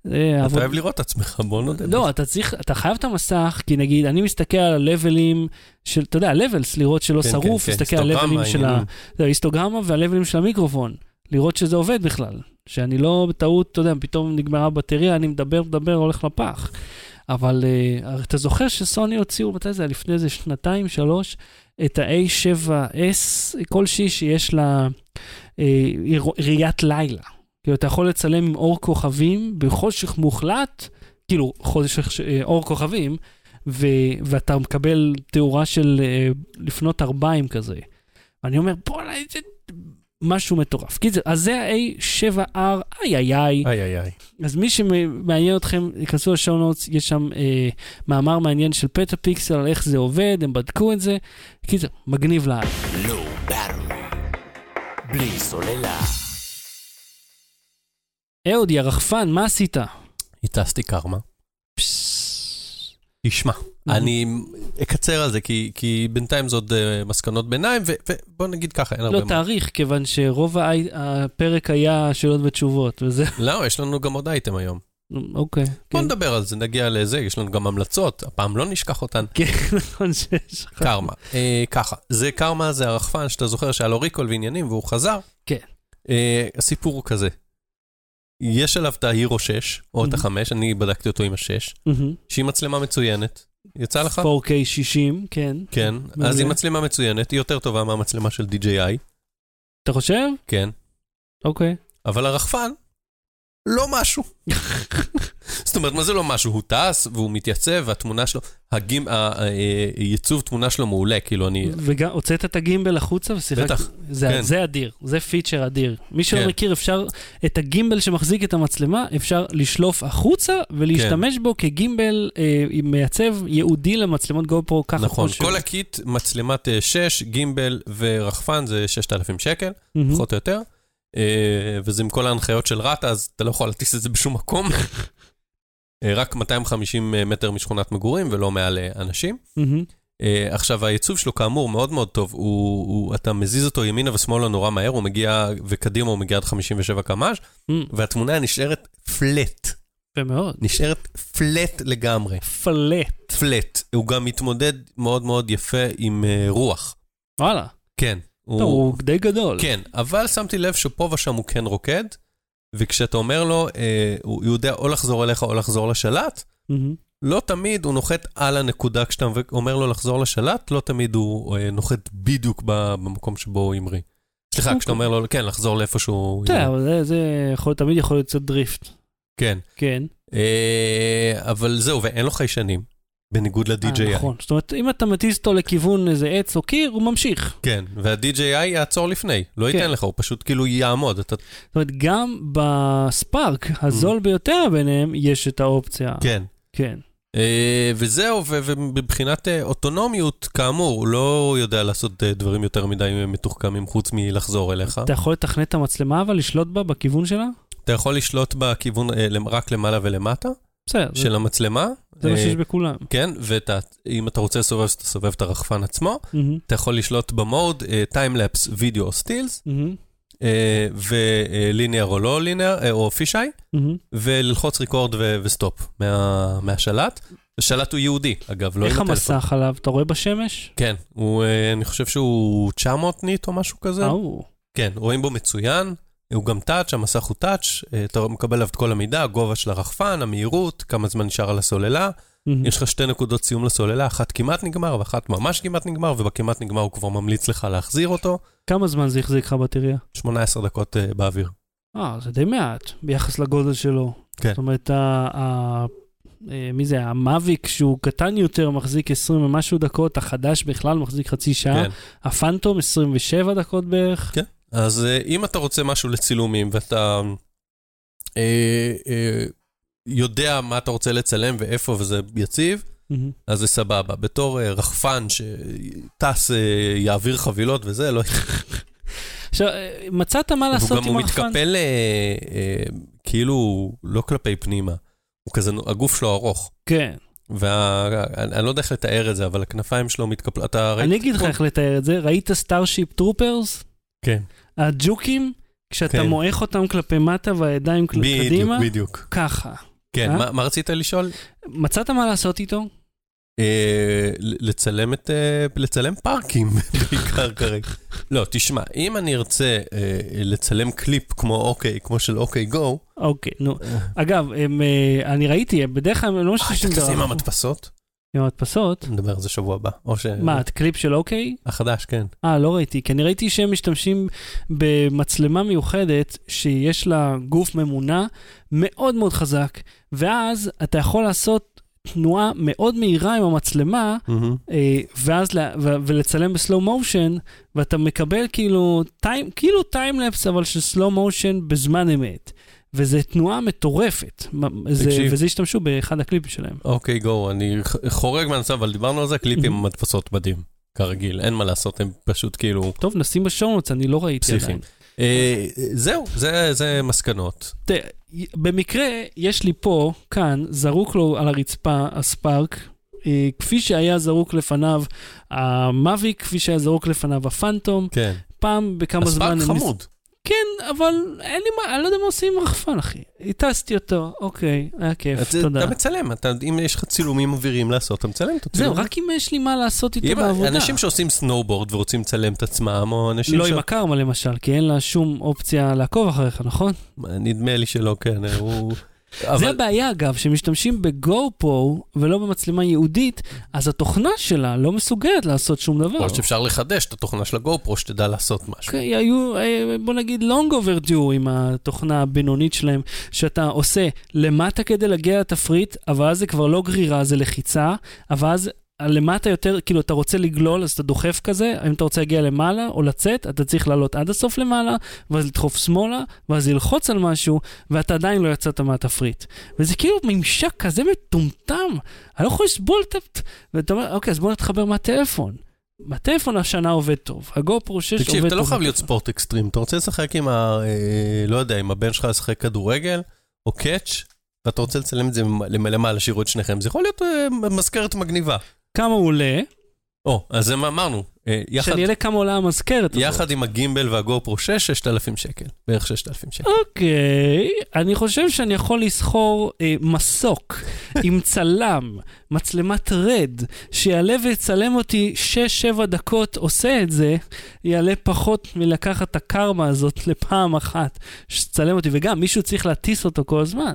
זה אתה עבוד- אוהב לראות את עצמך, בוא נודה. לא, אתה צריך, אתה חייב את המסך, כי נגיד, אני מסתכל על הלבלים של, אתה יודע, הלבלס, לראות שלא כן, שרוף, כן, כן, מסתכל על הלבלים של ה... זה ההיסטוגרמה והלבלים של המיקרופון, לראות שזה עובד בכלל. שאני לא בטעות, אתה יודע, פתאום נגמרה הבטריה, אני מדבר, מדבר, הולך לפח. אבל uh, אתה זוכר שסוני הוציאו, מתי זה היה? לפני איזה שנתיים, שלוש, את ה-A7S כלשהי שיש לה אה, ראיית לילה. כאילו, אתה יכול לצלם עם אור כוכבים בחושך מוחלט, כאילו, חושך, אה, אור כוכבים, ו, ואתה מקבל תאורה של אה, לפנות ארבעים כזה. ואני אומר, בוא'נה, איזה משהו מטורף. קיצר, אז זה ה-A7R, איי איי איי. איי איי איי. אז מי שמעניין אתכם, ייכנסו לשואו נוטס, יש שם אה, מאמר מעניין של פטה פיקסל על איך זה עובד, הם בדקו את זה. קיצר, מגניב Battery. בלי סוללה. אהוד, יא רחפן, מה עשית? הטסתי קרמה. תשמע. אני אקצר על זה, כי, כי בינתיים זה עוד אה, מסקנות ביניים, ובוא נגיד ככה, אין הרבה לא מה. תאריך, כיוון שרוב הא- הפרק היה שאלות ותשובות, וזה, לא, יש לנו גם עוד אייטם היום. אוקיי. בוא כן. נדבר על זה, נגיע לזה, יש לנו גם המלצות, הפעם לא נשכח אותן. כן, נכון שיש לך. קרמה. אה, ככה, זה קרמה, זה הרחפן שאתה זוכר שהיה לו ריקול ועניינים והוא חזר. כן. אה, הסיפור הוא כזה, יש עליו את ההירו 6, או את Mhm. ה-5, אני בדקתי אותו עם ה-6, מהמם. שהיא מצלמה מצוינת. יצא לך? 4K 60, כן. כן. אז היא מצלמה מצוינת, היא יותר טובה מהמצלמה של DJI, אתה חושב? כן. אוקיי. אבל הרחפן, לא משהו. זאת אומרת, מה זה לא משהו? הוא טס והוא מתייצב, והתמונה שלו, הגימ... הייצוב תמונה שלו מעולה, כאילו אני... וגם הוצאת את הגימבל החוצה ושיחקת. בטח, זה, כן. זה אדיר, זה פיצ'ר אדיר. מי שלא כן. מכיר, אפשר, את הגימבל שמחזיק את המצלמה, אפשר לשלוף החוצה ולהשתמש בו כגימבל אה, מייצב ייעודי למצלמות גו פרו, ככה נכון. כל הקיט, מצלמת 6, גימבל ורחפן זה 6,000 שקל, מהמם. פחות או יותר. אה, וזה עם כל ההנחיות של רת"א, אז אתה לא יכול להטיס את זה בשום מקום. אה, רק 250 מטר משכונת מגורים ולא מעל אה, אנשים. אה, עכשיו, הייצוב שלו כאמור מאוד מאוד טוב, הוא, הוא, אתה מזיז אותו ימינה ושמאלה נורא מהר, הוא מגיע, וקדימה הוא מגיע עד 57 קמ"ש. והתמונה נשארת פלט, יפה מאוד. נשארת פלט לגמרי, פלט. פלט. הוא גם מתמודד מאוד מאוד יפה עם אה, רוח. וואלה. כן. טוב, הוא די גדול. כן, אבל שמתי לב שפה ושם הוא כן רוקד, וכשאתה אומר לו, אה, הוא הוא יודע או לחזור אליך או לחזור לשלט, מהמם. לא תמיד הוא נוחת על הנקודה כשאתה אומר לו לחזור לשלט, לא תמיד הוא אה, נוחת בדיוק במקום שבו הוא המריא. סליחה, אוקיי. כשאתה אומר לו, כן, לחזור לאיפה שהוא... אתה יודע. אבל זה- זה יכול, תמיד יכול להיות קצת דריפט. כן. כן. אה, אבל זהו, ואין לו חיישנים, בניגוד אה, ל-DJI. נכון. זאת אומרת, אם אתה מטיס אותו לכיוון איזה עץ או קיר, הוא ממשיך. כן, וה-DJI יעצור לפני, לא כן. ייתן לך, הוא פשוט כאילו יעמוד. אתה... זאת אומרת, גם בספארק, הזול ביותר ביניהם, יש את האופציה. כן. כן. אה, וזהו, ומבחינת אה, אוטונומיות, כאמור, הוא לא יודע לעשות אה, דברים יותר מדי מתוחכמים חוץ מלחזור אליך. אתה יכול לתכנת את המצלמה, אבל לשלוט בה בכיוון שלה? אתה יכול לשלוט בכיוון למ- רק למעלה ולמטה, בסדר, זה- של המצלמה. זה מה אה, שיש בכולם. כן, ואם אתה רוצה לסובב, אז אתה סובב את הרחפן עצמו. מהמם, אתה יכול לשלוט במוד time-lapse, וידאו או סטילס, ו linear או לא linear, או fisheye. וללחוץ record ו stop מה- מהשלט. השלט הוא ייעודי, אגב, לא איך עם הטלפון. המסך עליו? אתה רואה בשמש? כן, הוא, אה, אני חושב שהוא 900 nit או משהו כזה. אהו. כן, רואים בו מצוין. הוא גם touch, המסך הוא touch, אה, אתה מקבל עליו את כל המידע, הגובה של הרחפן, המהירות, כמה זמן נשאר על הסוללה. מהמם. יש לך שתי נקודות סיום לסוללה, אחת כמעט נגמר ואחת ממש כמעט נגמר, ובכמעט נגמר הוא כבר ממליץ לך להחזיר אותו. כמה זמן זה החזיק לך בטריה? 18 דקות אה, באוויר. אה, זה די מעט ביחס לגודל שלו. כן. זאת אומרת, ה- ה- אה, מי זה? המאביק שהוא קטן יותר מחזיק 20 ומשהו דקות, החדש בכלל מחזיק חצי שעה, כן. הפנטום 27 דקות בערך. כן. אז אה, אם אתה רוצה משהו לצילומים ואתה אה, אה, יודע מה אתה רוצה לצלם ואיפה וזה יציב, מהמם. אז זה סבבה. בתור אה, רחפן שטס, אה, יעביר חבילות וזה, לא... עכשיו, אה, מצאת מה לעשות גם עם הוא הרחפן? מתקפל אה, אה, כאילו לא כלפי פנימה. הוא כזה, הגוף שלו ארוך. כן. ואני אני לא יודע איך לתאר את זה, אבל הכנפיים שלו מתקפלות. אתה ראית? אני אגיד לך איך לתאר את זה. ראית Starship Troopers? כן. הג'וקים? כשאתה כן. מועך אותם כלפי מטה והידיים כל- בדיוק, קדימה? בדיוק. ככה. כן, אה? מה- מה רצית לשאול? מצאת מה לעשות איתו? אה, לצלם את... אה, לצלם פארקים בעיקר כרגע. לא, תשמע, אם אני ארצה אה, לצלם קליפ כמו אוקיי, כמו של אוקיי גו, אוקיי, נו. אגב, הם, אה, אני ראיתי, בדרך כלל הם לא אה, משתמשים אתה כזה עם. המדפסות? עם המדפסות? נדבר על זה שבוע הבא. או ש... מה, את קליפ של אוקיי? החדש, כן. אה, לא ראיתי, כי אני ראיתי שהם משתמשים במצלמה מיוחדת שיש לה גוף ממונע מאוד מאוד חזק, ואז אתה יכול לעשות תנועה מאוד מהירה עם המצלמה. אה, ואז לה, ו, ולצלם בסלואו מושן, ואתה מקבל כאילו טיים, כאילו טיימלפס, אבל של סלואו מושן בזמן אמת. וזו תנועה מטורפת, זה. וזה השתמשו באחד הקליפים שלהם. אוקיי גו, אני חורג מהנושא, אבל דיברנו על זה, קליפים מהמם. מדפסות מדהים. כרגיל, אין מה לעשות, הם פשוט כאילו טוב, נשים בשורנוטס, אני לא ראיתי פסיכיים. עדיין. אה, זהו, זה- זה מסקנות. תראה, במקרה, יש לי פה, כאן, זרוק לו על הרצפה הספארק, אה, כפי שהיה זרוק לפניו המאביק, כפי שהיה זרוק לפניו הפנטום, כן. פעם בכמה זמן... הספארק חמוד. כן, אבל אין לי מה, אני לא יודע מה עושים עם הרחפן, אחי. הטסתי אותו, אוקיי, היה כיף, אתה- תודה. אתה מצלם, אתה- אם יש לך צילומים אוויריים לעשות, אתה מצלם את זהו, הצילום. רק אם יש לי מה לעשות איתו בעבודה. אנשים שעושים סנובורד ורוצים לצלם את עצמם, או אנשים לא ש... עם ה Karma למשל, כי אין לה שום אופציה לעקוב אחריך, נכון? נדמה לי שלא, כן, הוא... זה אבל הבעיה אגב, שמשתמשים ב GoPro ולא במצלמה ייעודית, אז התוכנה שלה לא מסוגלת לעשות שום דבר. להיות שאפשר לחדש את התוכנה של ה GoPro, שתדע לעשות משהו. אוקיי, היו, אה, בוא נגיד, long overdue עם התוכנה הבינונית שלהם, שאתה עושה למטה כדי להגיע לתפריט, אבל אז זה כבר לא גרירה, זה לחיצה, אבל אז למטה יותר, כאילו, אתה רוצה לגלול, אז אתה דוחף כזה, אם אתה רוצה להגיע למעלה או לצאת, אתה צריך לעלות עד הסוף למעלה, ואז לדחוף שמאלה, ואז ללחוץ על משהו, ואתה עדיין לא יצאת מהתפריט. וזה כאילו ממשק כזה מטומטם, אני לא יכול לסבול את ה... ואתה אומר, אוקיי, אז בוא נתחבר מהטלפון. בטלפון השנה עובד טוב, הגו פרו 6 עובד טוב. תקשיב, אתה לא חייב להיות. ספורט אקסטרים, אתה רוצה לשחק עם ה... אה, לא יודע, עם הבן שלך לשחק כדורגל, או קאץ', ואתה רוצה לצלם את זה למעלה, שיראו את שניכם, זה יכול להיות אה, מזכרת מגניבה. כמה הוא עולה, או, אז זה מה אמרנו. אה, יחד- שאני אראה כמה עולה המזכרת הזאת. יחד עם הגימבל והגו-פרו 6, 6,000 שקל. בערך 6,000 שקל. אוקיי, אני חושב שאני יכול לסחור אה, מסוק עם צלם, מצלמת רד, שיעלה ויצלם אותי 6-7 דקות עושה את זה, יעלה פחות מלקחת את הקרמה הזאת לפעם אחת, שתצלם אותי, וגם מישהו צריך להטיס אותו כל הזמן.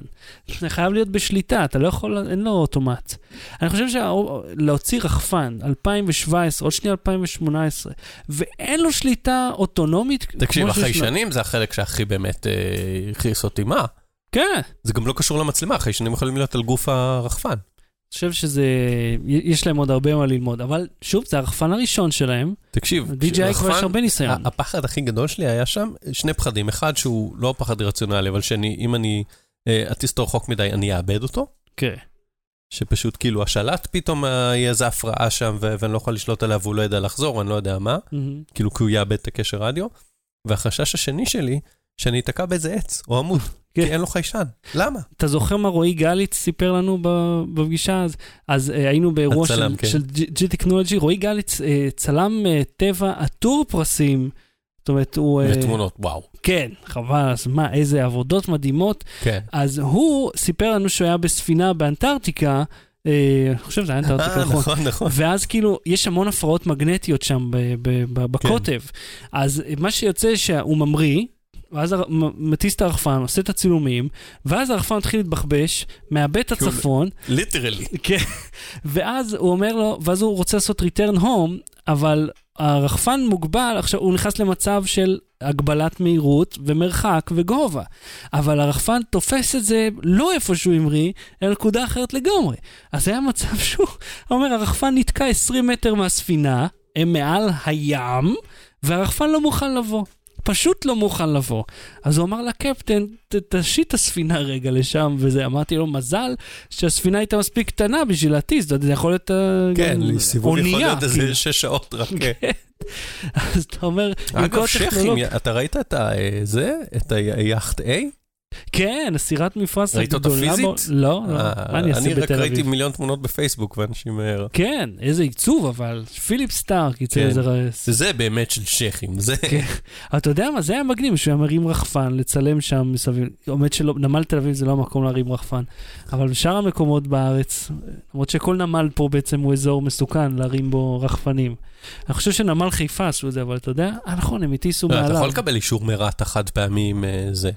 זה חייב להיות בשליטה, אתה לא יכול, אין לו אוטומט. אני חושב שלהוציא רחפן, 2017, עוד שנייה 2018, ואין לו שליטה אוטונומית, תקשיב, החיישנים זה החלק שהכי באמת אה, הכעיס אותי. מה? כן. זה גם לא קשור למצלמה, החיישנים יכולים להיות על גוף הרחפן. אני חושב שזה, יש להם עוד הרבה מה ללמוד, אבל שוב, זה הרחפן הראשון שלהם, תקשיב, די.ג'יי כבר יש הרבה ניסיון. הפחד הכי גדול שלי היה שם, שני פחדים. אחד שהוא לא פחד רציונלי, אבל שאני, אם אני אה, אטיס אותו רחוק מדי, אני אאבד אותו. כן. שפשוט כאילו השלט פתאום אה, יהיה איזה הפרעה שם, ואני לא יכול לשלוט עליה והוא לא ידע לחזור, אני לא יודע מה. מהמם. כאילו כי הוא יאבד את הקשר רדיו. והחשש השני שלי, שאני אתקע באיזה עץ או עמוד. כי כן. אין לו חיישן. למה? אתה זוכר מה רועי גליץ סיפר לנו בפגישה? אז, אז אה, היינו באירוע של, הצלם, כן. של G טכנולוגי, רועי גליץ אה, צלם אה, טבע עטור פרסים. זאת אומרת, הוא... אה, ותמונות, וואו. כן, חבל, אז מה, איזה עבודות מדהימות. כן. אז הוא סיפר לנו שהוא היה בספינה באנטארקטיקה, אה, אני חושב שזה היה אנטארקטיקה, אה, נכון. נכון, נכון. ואז כאילו, יש המון הפרעות מגנטיות שם ב- ב- ב- בקוטב. אז מה שיוצא שהוא ממריא, ואז מטיס את הרחפן, עושה את הצילומים, ואז הרחפן מתחיל להתבחבש, מאבד את כאילו- הצפון, ליטרלי. כן, ואז הוא אומר לו, ואז הוא רוצה לעשות return home, אבל הרחפן מוגבל, עכשיו הוא נכנס למצב של הגבלת מהירות ומרחק וגובה. אבל הרחפן תופס את זה לא איפה שהוא המריא, אלא נקודה אחרת לגמרי. אז היה מצב שהוא, הוא אומר, הרחפן נתקע 20 מטר מהספינה, הם מעל הים, והרחפן לא מוכן לבוא. פשוט לא מוכן לבוא. אז הוא אמר לקפטן, "ת- תשיט את הספינה רגע לשם וזה. אמרתי לו, מזל שהספינה הייתה מספיק קטנה בשביל להטיס, זה יכול להיות אה, כן, סיבוב יכול להיות כאילו. איזה שש שעות רק. כן. אז אתה אומר, אגב, שכים, אתה ראית את. אה, זה? את היאכט A? כן, הסירת מפרש ראית אותה פיזית? לא, לא, אה, מה אני אעשה אני רק בתל ראיתי אביב? מיליון תמונות בפייסבוק ואנשים... אה, כן, איזה עיצוב, אבל פיליפ סטארק יצא כן. איזה... רס- זה באמת של שכים, זה... כן. אתה יודע מה, זה היה מגניב, שהוא היה מרים רחפן, לצלם שם מסביב. האמת שלא, נמל תל אביב זה לא המקום להרים רחפן. אבל בשאר המקומות בארץ, למרות שכל נמל פה בעצם הוא אזור מסוכן להרים בו רחפנים. אני חושב שנמל חיפה עשו את זה, אבל אתה יודע, אה נכון, הם הטיסו לא, אתה מעליו. יכול לקבל אישור מרת"א חד פעמי עם זה.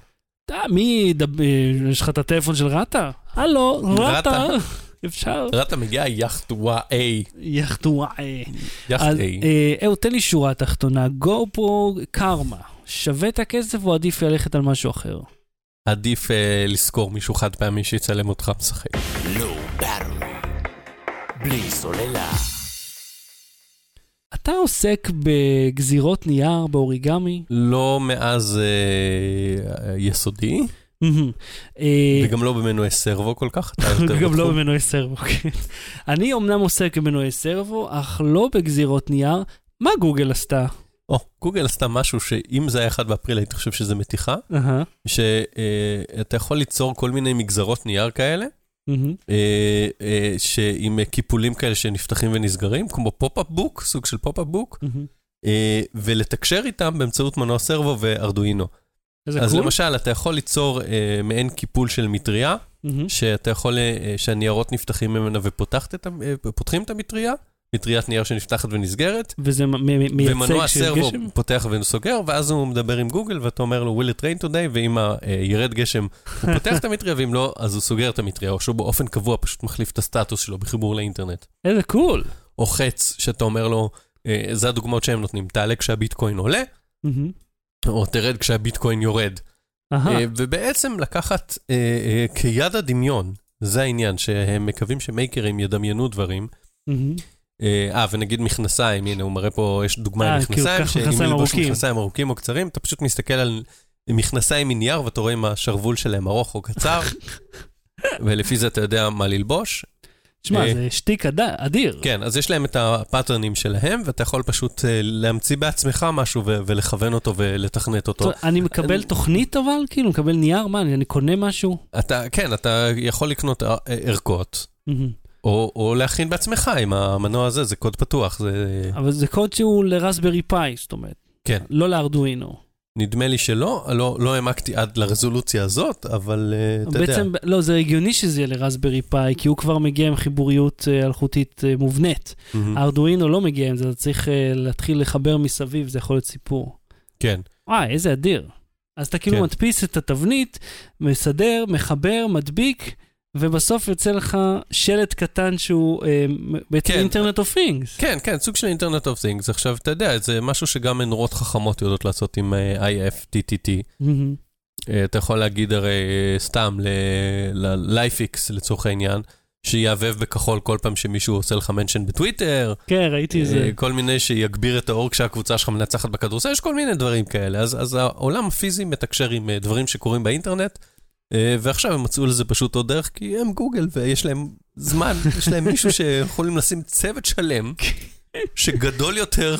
אתה, מי, אה, יש לך את הטלפון של רטה? הלו, רטה. רטה. אפשר? רת"א מגיע יאכט A. יחטו וואי. יאכט A. אה, אהו, תן לי שורה תחתונה, גו פרו קרמה, שווה את הכסף או עדיף ללכת על משהו אחר? עדיף אה, לשכור מישהו חד פעמי שיצלם אותך משחק. בלי סוללה. אתה עוסק בגזירות נייר, באוריגמי? לא מאז אה, יסודי. אה, וגם לא במנועי סרבו כל כך. אתה יותר גם לא. במנועי סרבו, כן. אני אומנם עוסק במנועי סרבו, אך לא בגזירות נייר. מה גוגל עשתה? או, גוגל עשתה משהו שאם זה היה 1 באפריל הייתי חושב שזה מתיחה, שאתה יכול ליצור כל מיני מגזרות נייר כאלה, אה, אה, שעם קיפולים כאלה שנפתחים ונסגרים, כמו pop-up book, סוג של pop-up book. אה, ולתקשר איתם באמצעות מנוע servo ו Arduino. איזה cool. למשל, אתה יכול ליצור אה, מעין קיפול של מטריה. שאתה יכול, אה, שהניירות נפתחים ממנה אה, ופותחים את המטריה, מטריית נייר שנפתחת ונסגרת, וזה מייצג ומנוע servo? פותח וסוגר, ואז הוא מדבר עם גוגל, ואתה אומר לו, will it rain today, ואם אה, ירד גשם, הוא פותח את המטריה, ואם לא, אז הוא סוגר את המטריה, או שהוא באופן קבוע פשוט מחליף את הסטטוס שלו בחיבור לאינטרנט. איזה cool. או חץ, שאתה אומר לו, אה, זה הדוגמאות שהם נותנים, תעלה כשהביטקוין עולה. או תרד כשהביטקוין יורד. אה, ובעצם לקחת כיד הדמיון, זה העניין, שהם מקווים שמייקרים ידמיינו דברים. אה, אה, ונגיד מכנסיים, הנה, הוא מראה פה, יש דוגמה אה, עם מכנסיים, קח שאם ללבוש. מכנסיים ארוכים או קצרים, אתה פשוט מסתכל על מכנסיים מנייר, ואתה רואה אם השרוול שלהם ארוך או קצר, ולפי זה אתה יודע מה ללבוש. תשמע, אה, זה שטיק אד- אדיר. כן, אז יש להם את הפאטרנים שלהם, ואתה יכול פשוט אה, להמציא בעצמך משהו ולכוון אותו ולתכנת אותו. טוב, אני מקבל אני- תוכנית אבל? כאילו, מקבל נייר? מה, אני אני קונה משהו? אתה, כן, אתה יכול לקנות אה, ערכות, מהמם. או, או להכין בעצמך עם המנוע הזה, זה קוד פתוח, זה... אבל זה קוד שהוא לרסברי פאי, זאת אומרת. כן. לא לארדואינו. נדמה לי שלא, לא, לא העמקתי עד לרזולוציה הזאת, אבל uh, אתה יודע. בעצם, לא, זה הגיוני שזה יהיה לרסברי פאי, כי הוא כבר מגיע עם חיבוריות אה, אלחוטית אה, מובנית. מהמם. הארדואינו לא מגיע עם זה, אתה צריך אה, להתחיל לחבר מסביב, זה יכול להיות סיפור. כן, וואי, איזה אדיר. אז אתה כאילו כן. מדפיס את התבנית, מסדר, מחבר, מדביק, ובסוף יוצא לך שלט קטן שהוא אה, בעצם. internet of things. כן, כן, סוג של אינטרנט אוף תינגס. עכשיו, אתה יודע, זה משהו שגם מנורות חכמות יודעות לעשות עם אה, IFTTT. אה, אתה יכול להגיד הרי אה, סתם ל-LIFX לצורך העניין, שיהבהב בכחול כל פעם שמישהו עושה לך mention בטוויטר, כן, ראיתי את זה. אה, כל מיני שיגביר את האור כשהקבוצה שלך מנצחת בכדורסל, יש כל מיני דברים כאלה. אז, אז העולם הפיזי מתקשר עם אה, דברים שקורים באינטרנט, אה, ועכשיו הם מצאו לזה פשוט עוד דרך, כי הם גוגל ויש להם זמן, יש להם מישהו שיכולים לשים צוות שלם, שגדול יותר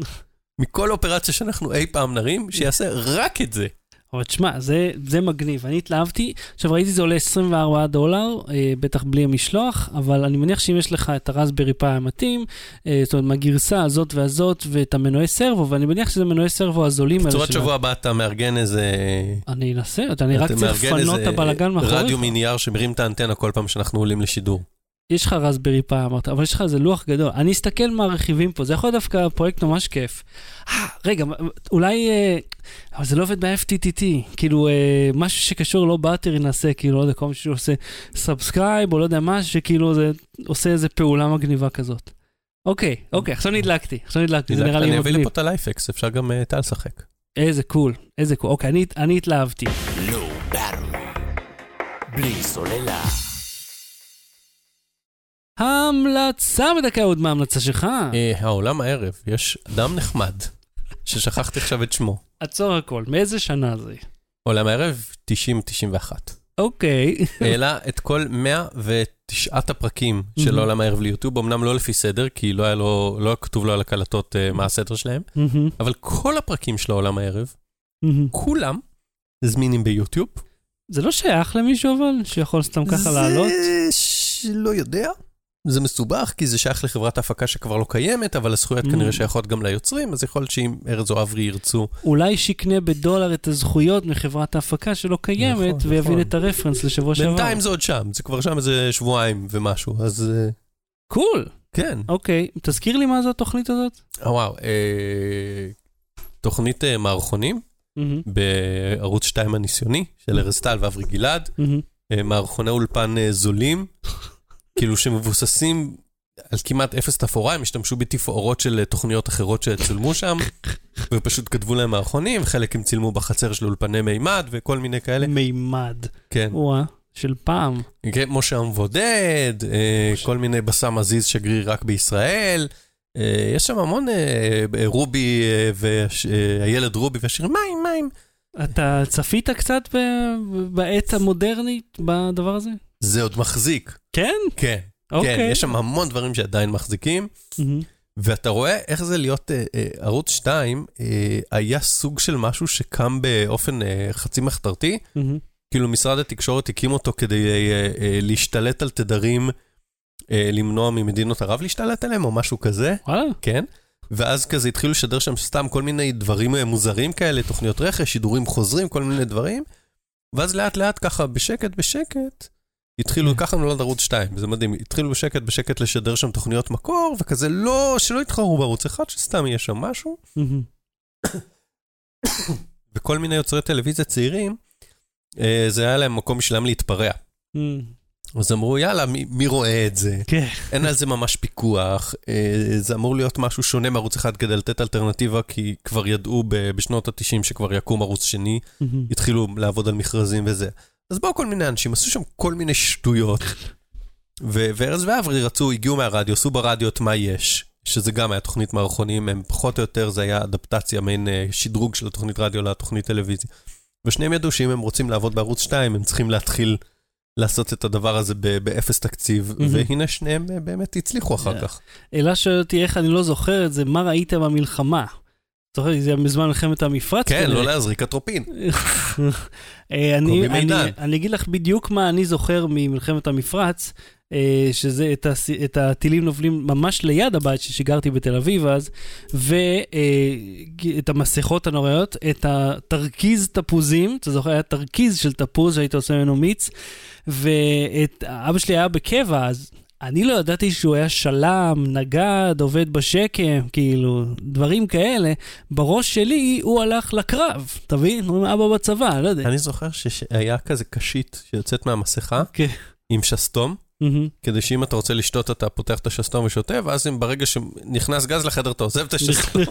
מכל אופרציה שאנחנו אי פעם נרים, שיעשה רק את זה. אבל תשמע, זה, זה מגניב, אני התלהבתי. עכשיו ראיתי זה עולה 24 דולר, אה, בטח בלי המשלוח, אבל אני מניח שאם יש לך את הרסברי פאי המתאים, אה, זאת אומרת, מהגרסה הזאת והזאת, ואת המנועי סרבו, ואני מניח שזה מנועי סרבו הזולים האלה. בצורת שבוע הבא אתה מארגן איזה... אני אנסה, אני רק צריך לפנות את איזה הבלאגן מאחוריך. רדיו מנייר שמרים את האנטנה כל פעם שאנחנו עולים לשידור. יש לך רסברי פאי אמרת, אבל יש לך איזה לוח גדול. אני אסתכל מה הרכיבים פה, זה יכול להיות דווקא פרויקט ממש כיף. אה, רגע, אולי... אה, אבל זה לא עובד ב-FTTT, כאילו אה, משהו שקשור לא באטרי נעשה, כאילו, לא יודע, כל מישהו עושה subscribe, או לא יודע מה, שכאילו זה עושה איזה פעולה מגניבה כזאת. אוקיי, אוקיי, עכשיו נדלקתי, עכשיו נדלקתי, זה נראה לי אני אביא מגניב. לפה את ה LIFX, אפשר גם אה, טל לשחק. איזה cool, איזה cool. אוקיי, אני- אני התלהבתי. לא. בלי סוללה. המלצה בדקה עוד מההמלצה שלך. אה, העולם הערב, יש אדם נחמד, ששכחתי עכשיו את שמו. עצור הכל, מאיזה שנה זה? עולם הערב, 90-91. אוקיי. העלה את כל 109 הפרקים של. עולם הערב ליוטיוב, אמנם לא לפי סדר, כי לא היה לו, לא כתוב לו על הקלטות אה, מה הסדר שלהם, אבל כל הפרקים של העולם הערב. כולם זמינים ביוטיוב. זה לא שייך למישהו אבל, שיכול סתם ככה לעלות? זה שלא יודע. זה מסובך, כי זה שייך לחברת ההפקה שכבר לא קיימת, אבל הזכויות Mm. כנראה שייכות גם ליוצרים, אז יכול להיות שאם ארז או אברי ירצו, אולי שיקנה בדולר את הזכויות מחברת ההפקה שלא קיימת, נכון, ויבין נכון. את הרפרנס לשבוע שעבר. בינתיים זה עוד שם, זה כבר שם איזה שבועיים ומשהו, אז אה, קול. כן. אוקיי, תזכיר לי מה זו התוכנית הזאת? אה, וואו, אה, תוכנית אה, מערכונים מהמם, בערוץ 2 הניסיוני של ארז טל ואברי גלעד, מהמם. אה, מערכוני אולפן אה, זולים, כאילו שמבוססים על כמעט אפס תפאורה, הם השתמשו בתפאורות של אה, תוכניות אחרות שצולמו שם, ופשוט כתבו להם מערכונים, חלק הם צילמו בחצר של אולפני מימד וכל מיני כאלה, מימד. כן. וואה, של פעם. כן, משה המבודד, אה, כל מיני בסם עזיז שגריר רק בישראל. אה, יש שם המון רובי והילד רובי והשיר מים, מים. אתה צפית קצת בעת המודרנית בדבר הזה? זה עוד מחזיק. כן? כן, אוקיי. כן, יש שם המון דברים שעדיין מחזיקים. מהמם. ואתה רואה איך זה להיות אה, אה, ערוץ 2, אה, היה סוג של משהו שקם באופן אה, חצי מחתרתי. מהמם. כאילו משרד התקשורת הקים אותו כדי אה, אה, להשתלט על תדרים, אה, למנוע ממדינות ערב להשתלט עליהם או משהו כזה, וואלה. כן? ואז כזה התחילו לשדר שם סתם כל מיני דברים אה, מוזרים כאלה, תוכניות רכש, שידורים חוזרים, כל מיני דברים. ואז לאט לאט ככה, בשקט בשקט, התחילו, ככה נולד ערוץ 2, זה מדהים, התחילו בשקט בשקט לשדר שם תוכניות מקור, וכזה לא, שלא יתחרו בערוץ אחד, שסתם יהיה שם משהו. מהמם. וכל מיני יוצרי טלוויזיה צעירים, אה, זה היה להם מקום בשבילם להתפרע. מהמם. אז אמרו, יאללה, מי, מי רואה את זה? כן. אין על זה ממש פיקוח, אה, זה אמור להיות משהו שונה מערוץ אחד כדי לתת אלטרנטיבה, כי כבר ידעו בשנות ה-90 שכבר יקום ערוץ שני, מהמם. התחילו לעבוד על מכרזים וזה. אז באו כל מיני אנשים, עשו שם כל מיני שטויות. וארז ואברי רצו, הגיעו מהרדיו, עשו ברדיו את מה יש, שזה גם היה תוכנית מערכונים, הם פחות או יותר, זה היה אדפטציה, מעין אה, שדרוג של התוכנית רדיו לתוכנית טלוויזיה. ושניהם ידעו שאם הם רוצים לעבוד בערוץ 2, הם צריכים להתחיל לעשות את הדבר הזה באפס תקציב, מהמם. והנה שניהם אה, באמת הצליחו אחר כך. אלה שואל אותי איך אני לא זוכר את זה, מה ראית במלחמה? זוכר, זה היה בזמן מלחמת המפרץ? כן. לא להזריק אטרופין. אה, אני, אגיד לך בדיוק מה אני זוכר ממלחמת המפרץ, אה, שזה את, הס, את הטילים נובלים ממש ליד הבית ששיגרתי בתל אביב אז, ואת המסכות הנוראיות, את התרכיז תפוזים, אתה זוכר, היה תרכיז של תפוז שהיית עושה ממנו מיץ, ואת אבא שלי היה בקבע, אז אני לא ידעתי שהוא היה שלם, נגד, עובד בשקם, כאילו, דברים כאלה. בראש שלי הוא הלך לקרב, אתה מבין? הוא אבא בצבא, לא יודע. אני זוכר שהיה כזה קשית שיוצאת מהמסכה כן. עם שסתום, מהמם. כדי שאם אתה רוצה לשתות אתה פותח את השסתום ושותה, ואז אם ברגע שנכנס גז לחדר אתה עוזב את השסתום.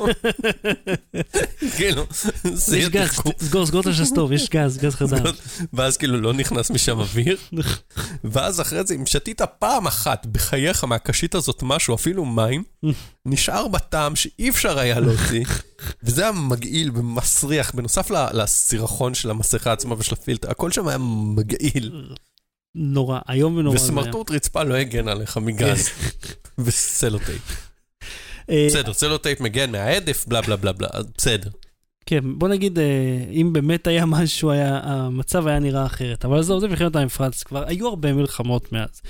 כאילו, זה יהיה תחכום. סגור, סגור את השסתום, יש גז, גז חדש. ואז כאילו לא נכנס משם אוויר, ואז אחרי זה, אם שתית פעם אחת בחייך מהקשית הזאת משהו, אפילו מים, נשאר בטעם שאי אפשר היה להוציא, וזה היה מגעיל ומסריח, בנוסף לסירחון של המסכה עצמה ושל הפילטר, הכל שם היה מגעיל, נורא, איום ונורא. וסמרטוט רצפה לא הגן עליך מגז, וסלוטייפ. אה, בסדר, סלוטייפ מגן מההדף, בלה בלה בלה בלה, בסדר. כן, בוא נגיד, אה, אם באמת היה משהו, היה, המצב היה נראה אחרת. אבל עזוב, זה מלחמת המפרץ, כבר היו הרבה מלחמות מאז.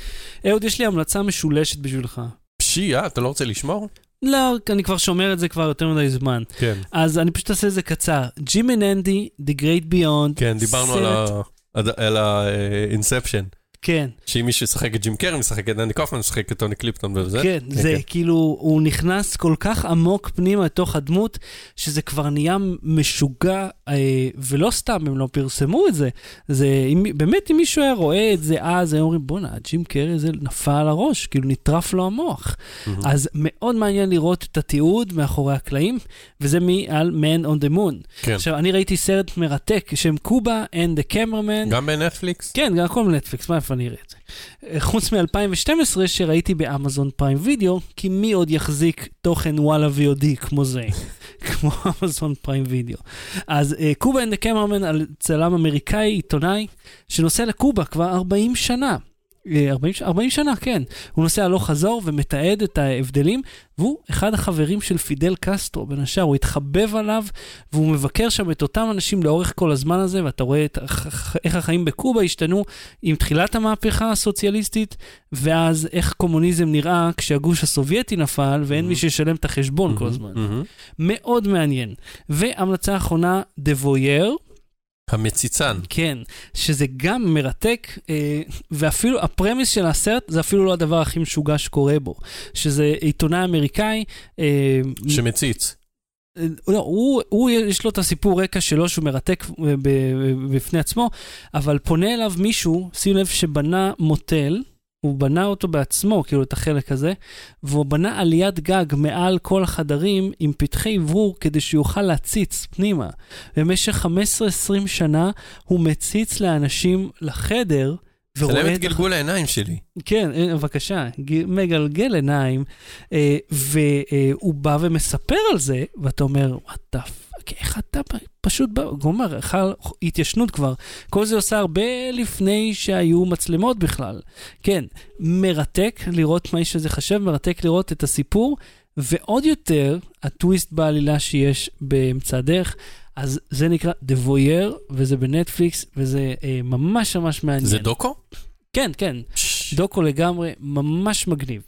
אהוד, יש לי המלצה משולשת בשבילך. פשי, אה, אתה לא רוצה לשמור? לא, אני כבר שומר את זה כבר יותר מדי זמן. כן. אז אני פשוט אעשה את זה קצר. ג'ים אנדי, The Great Beyond. כן, דיברנו על סרט- ה- על האינספשן. כן, שאם מישהו ישחק את ג'ים קרי, משחק את דני קופמן, משחק את טוני קליפטון וזה. כן, זה כאילו, הוא נכנס כל כך עמוק פנימה לתוך הדמות, שזה כבר נהיה משוגע, אה, ולא סתם הם לא פרסמו את זה. זה, אם, באמת, אם מישהו היה רואה את זה אז, היו אומרים, בואנה, ג'ים קרי הזה נפל על הראש, כאילו נטרף לו המוח. מהמם. אז מאוד מעניין לראות את התיעוד מאחורי הקלעים, וזה מעל Man on the Moon. כן. עכשיו, אני ראיתי סרט מרתק, שם Cuba and the Cameraman. גם בנטפליקס? כן, גם הכל בנטפליקס, מה אני אראה את זה? אה, חוץ מ-2012 שראיתי באמזון פריים וידאו, כי מי עוד יחזיק תוכן וואלה VOD כמו זה, כמו אמזון פריים וידאו. אז אה, Cuba and the Cameraman על צלם אמריקאי, עיתונאי, שנוסע לקובה כבר 40 שנה. אה, 40, ש- 40 שנה, כן. הוא נוסע הלוך חזור ומתעד את ההבדלים, והוא אחד החברים של פידל קסטרו, בין השאר, הוא התחבב עליו, והוא מבקר שם את אותם אנשים לאורך כל הזמן הזה, ואתה רואה את, איך החיים בקובה השתנו עם תחילת המהפכה הסוציאליסטית, ואז איך קומוניזם נראה כשהגוש הסובייטי נפל, ואין מי שישלם את החשבון כל הזמן. מהמם. מאוד מעניין. והמלצה אחרונה, The Voyeur, המציצן. כן, שזה גם מרתק, אה, ואפילו הפרמיס של הסרט זה אפילו לא הדבר הכי משוגע שקורה בו, שזה עיתונאי אמריקאי, אה, שמציץ. אה, לא, הוא, הוא יש לו את הסיפור רקע שלו שהוא מרתק בפני עצמו, אבל פונה אליו מישהו, שים לב שבנה מוטל, הוא בנה אותו בעצמו, כאילו את החלק הזה, והוא בנה עליית גג מעל כל החדרים עם פתחי אוורור כדי שיוכל להציץ פנימה. במשך 15-20 שנה הוא מציץ לאנשים לחדר. צלם את גלגול העיניים שלי. כן, אה, בבקשה, מגלגל עיניים, אה, והוא בא ומספר על זה, ואתה אומר, the fuck, איך אתה פשוט אומר, חל התיישנות כבר. כל זה עושה הרבה לפני שהיו מצלמות בכלל. כן, מרתק לראות מה האיש הזה חשב, מרתק לראות את הסיפור, ועוד יותר, הטוויסט בעלילה שיש באמצע הדרך. אז זה נקרא The Voyeur, וזה בנטפליקס, וזה אה, ממש ממש מעניין. זה דוקו? כן, כן. דוקו לגמרי, ממש מגניב.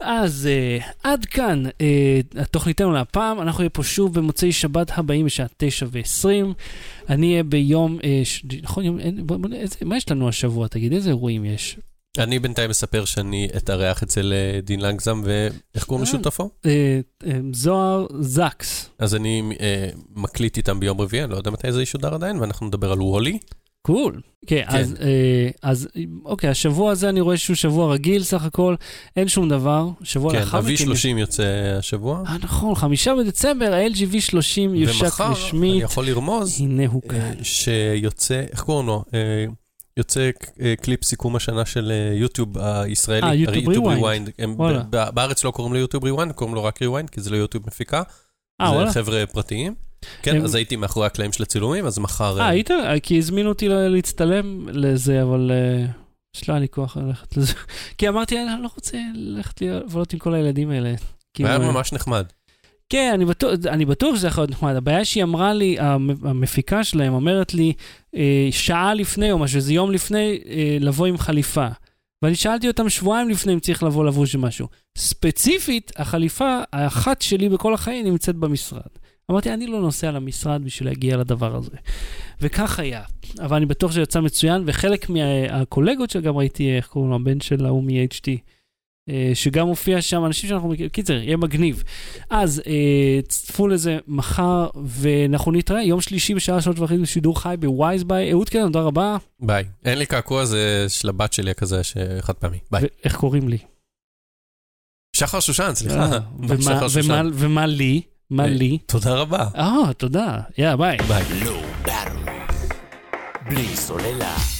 אז uh, עד כאן uh, התוכניתנו להפעם, אנחנו נהיה פה שוב במוצאי שבת הבאים בשעה תשע ועשרים. אני אהיה ביום, uh, ש... נכון, יום, אין, בוא, בוא, איזה, מה יש לנו השבוע? תגיד, איזה אירועים יש? אני בינתיים מספר שאני אתארח אצל דין לנגזם, ואיך קוראים. לשותפו? זוהר זקס, אז אני מקליט איתם ביום רביעי, אני לא יודע מתי זה ישודר עדיין, ואנחנו נדבר על וולי. קול. כן, כן. אז, uh, אז אוקיי, השבוע הזה אני רואה שהוא שבוע רגיל סך הכל, אין שום דבר. שבוע כן, לאחר מכן... יש- ה-V30 יוצא השבוע. אה, נכון, חמישה בדצמבר, ה-LG V30 יושק ומחר, רשמית. אני יכול לרמוז, הנה הוא אה, כאן. שיוצא, איך קוראים לו? אה, יוצא אה, קליפ סיכום השנה של אה, יוטיוב הישראלי. אה, יוטיוב. Rewind. בארץ לא קוראים לו יוטיוב Rewind, קוראים לו רק Rewind, כי זה לא יוטיוב מפיקה. אה, וואלה. זה חבר'ה פרטיים. כן, הם- אז הייתי מאחורי הקלעים של הצילומים, אז מחר... אה, אה, היית? אה, כי הזמינו אותי להצטלם לזה, אבל אין לי כוח ללכת לזה. כי אמרתי, אני לא רוצה ללכת לבלות עם כל הילדים האלה. כאילו, היה אה, ממש נחמד. כן, אני בטוח, אני בטוח שזה יכול להיות נחמד. הבעיה שהיא אמרה לי, המ- המפיקה שלהם אומרת לי, אה, שעה לפני או משהו, זה יום לפני, אה, לבוא עם חליפה. ואני שאלתי אותם שבועיים לפני אם צריך לבוא לבוש משהו. ספציפית, החליפה האחת שלי בכל החיים נמצאת במשרד. אמרתי, אני לא נוסע למשרד בשביל להגיע לדבר הזה. וכך היה. אבל אני בטוח שזה יצא מצוין, וחלק מהקולגות שגם ראיתי, איך קוראים לו, הבן של ההוא מ-HT, שגם הופיע שם, אנשים שאנחנו מכירים, קיצר, יהיה מגניב. אז אה, צפו לזה מחר, ואנחנו נתראה יום שלישי בשעה שלוש וחצי בשידור חי בווייז ביי. אהוד קלן, תודה רבה. ביי. אין לי קעקוע, זה של הבת שלי הכזה, שחד פעמי. ביי. ואיך קוראים לי? שחר שושן, סליחה. אה, ומה- לי? מה אה, לי? תודה רבה. אה, תודה. יאללה, ביי. ביי. בלי סוללה.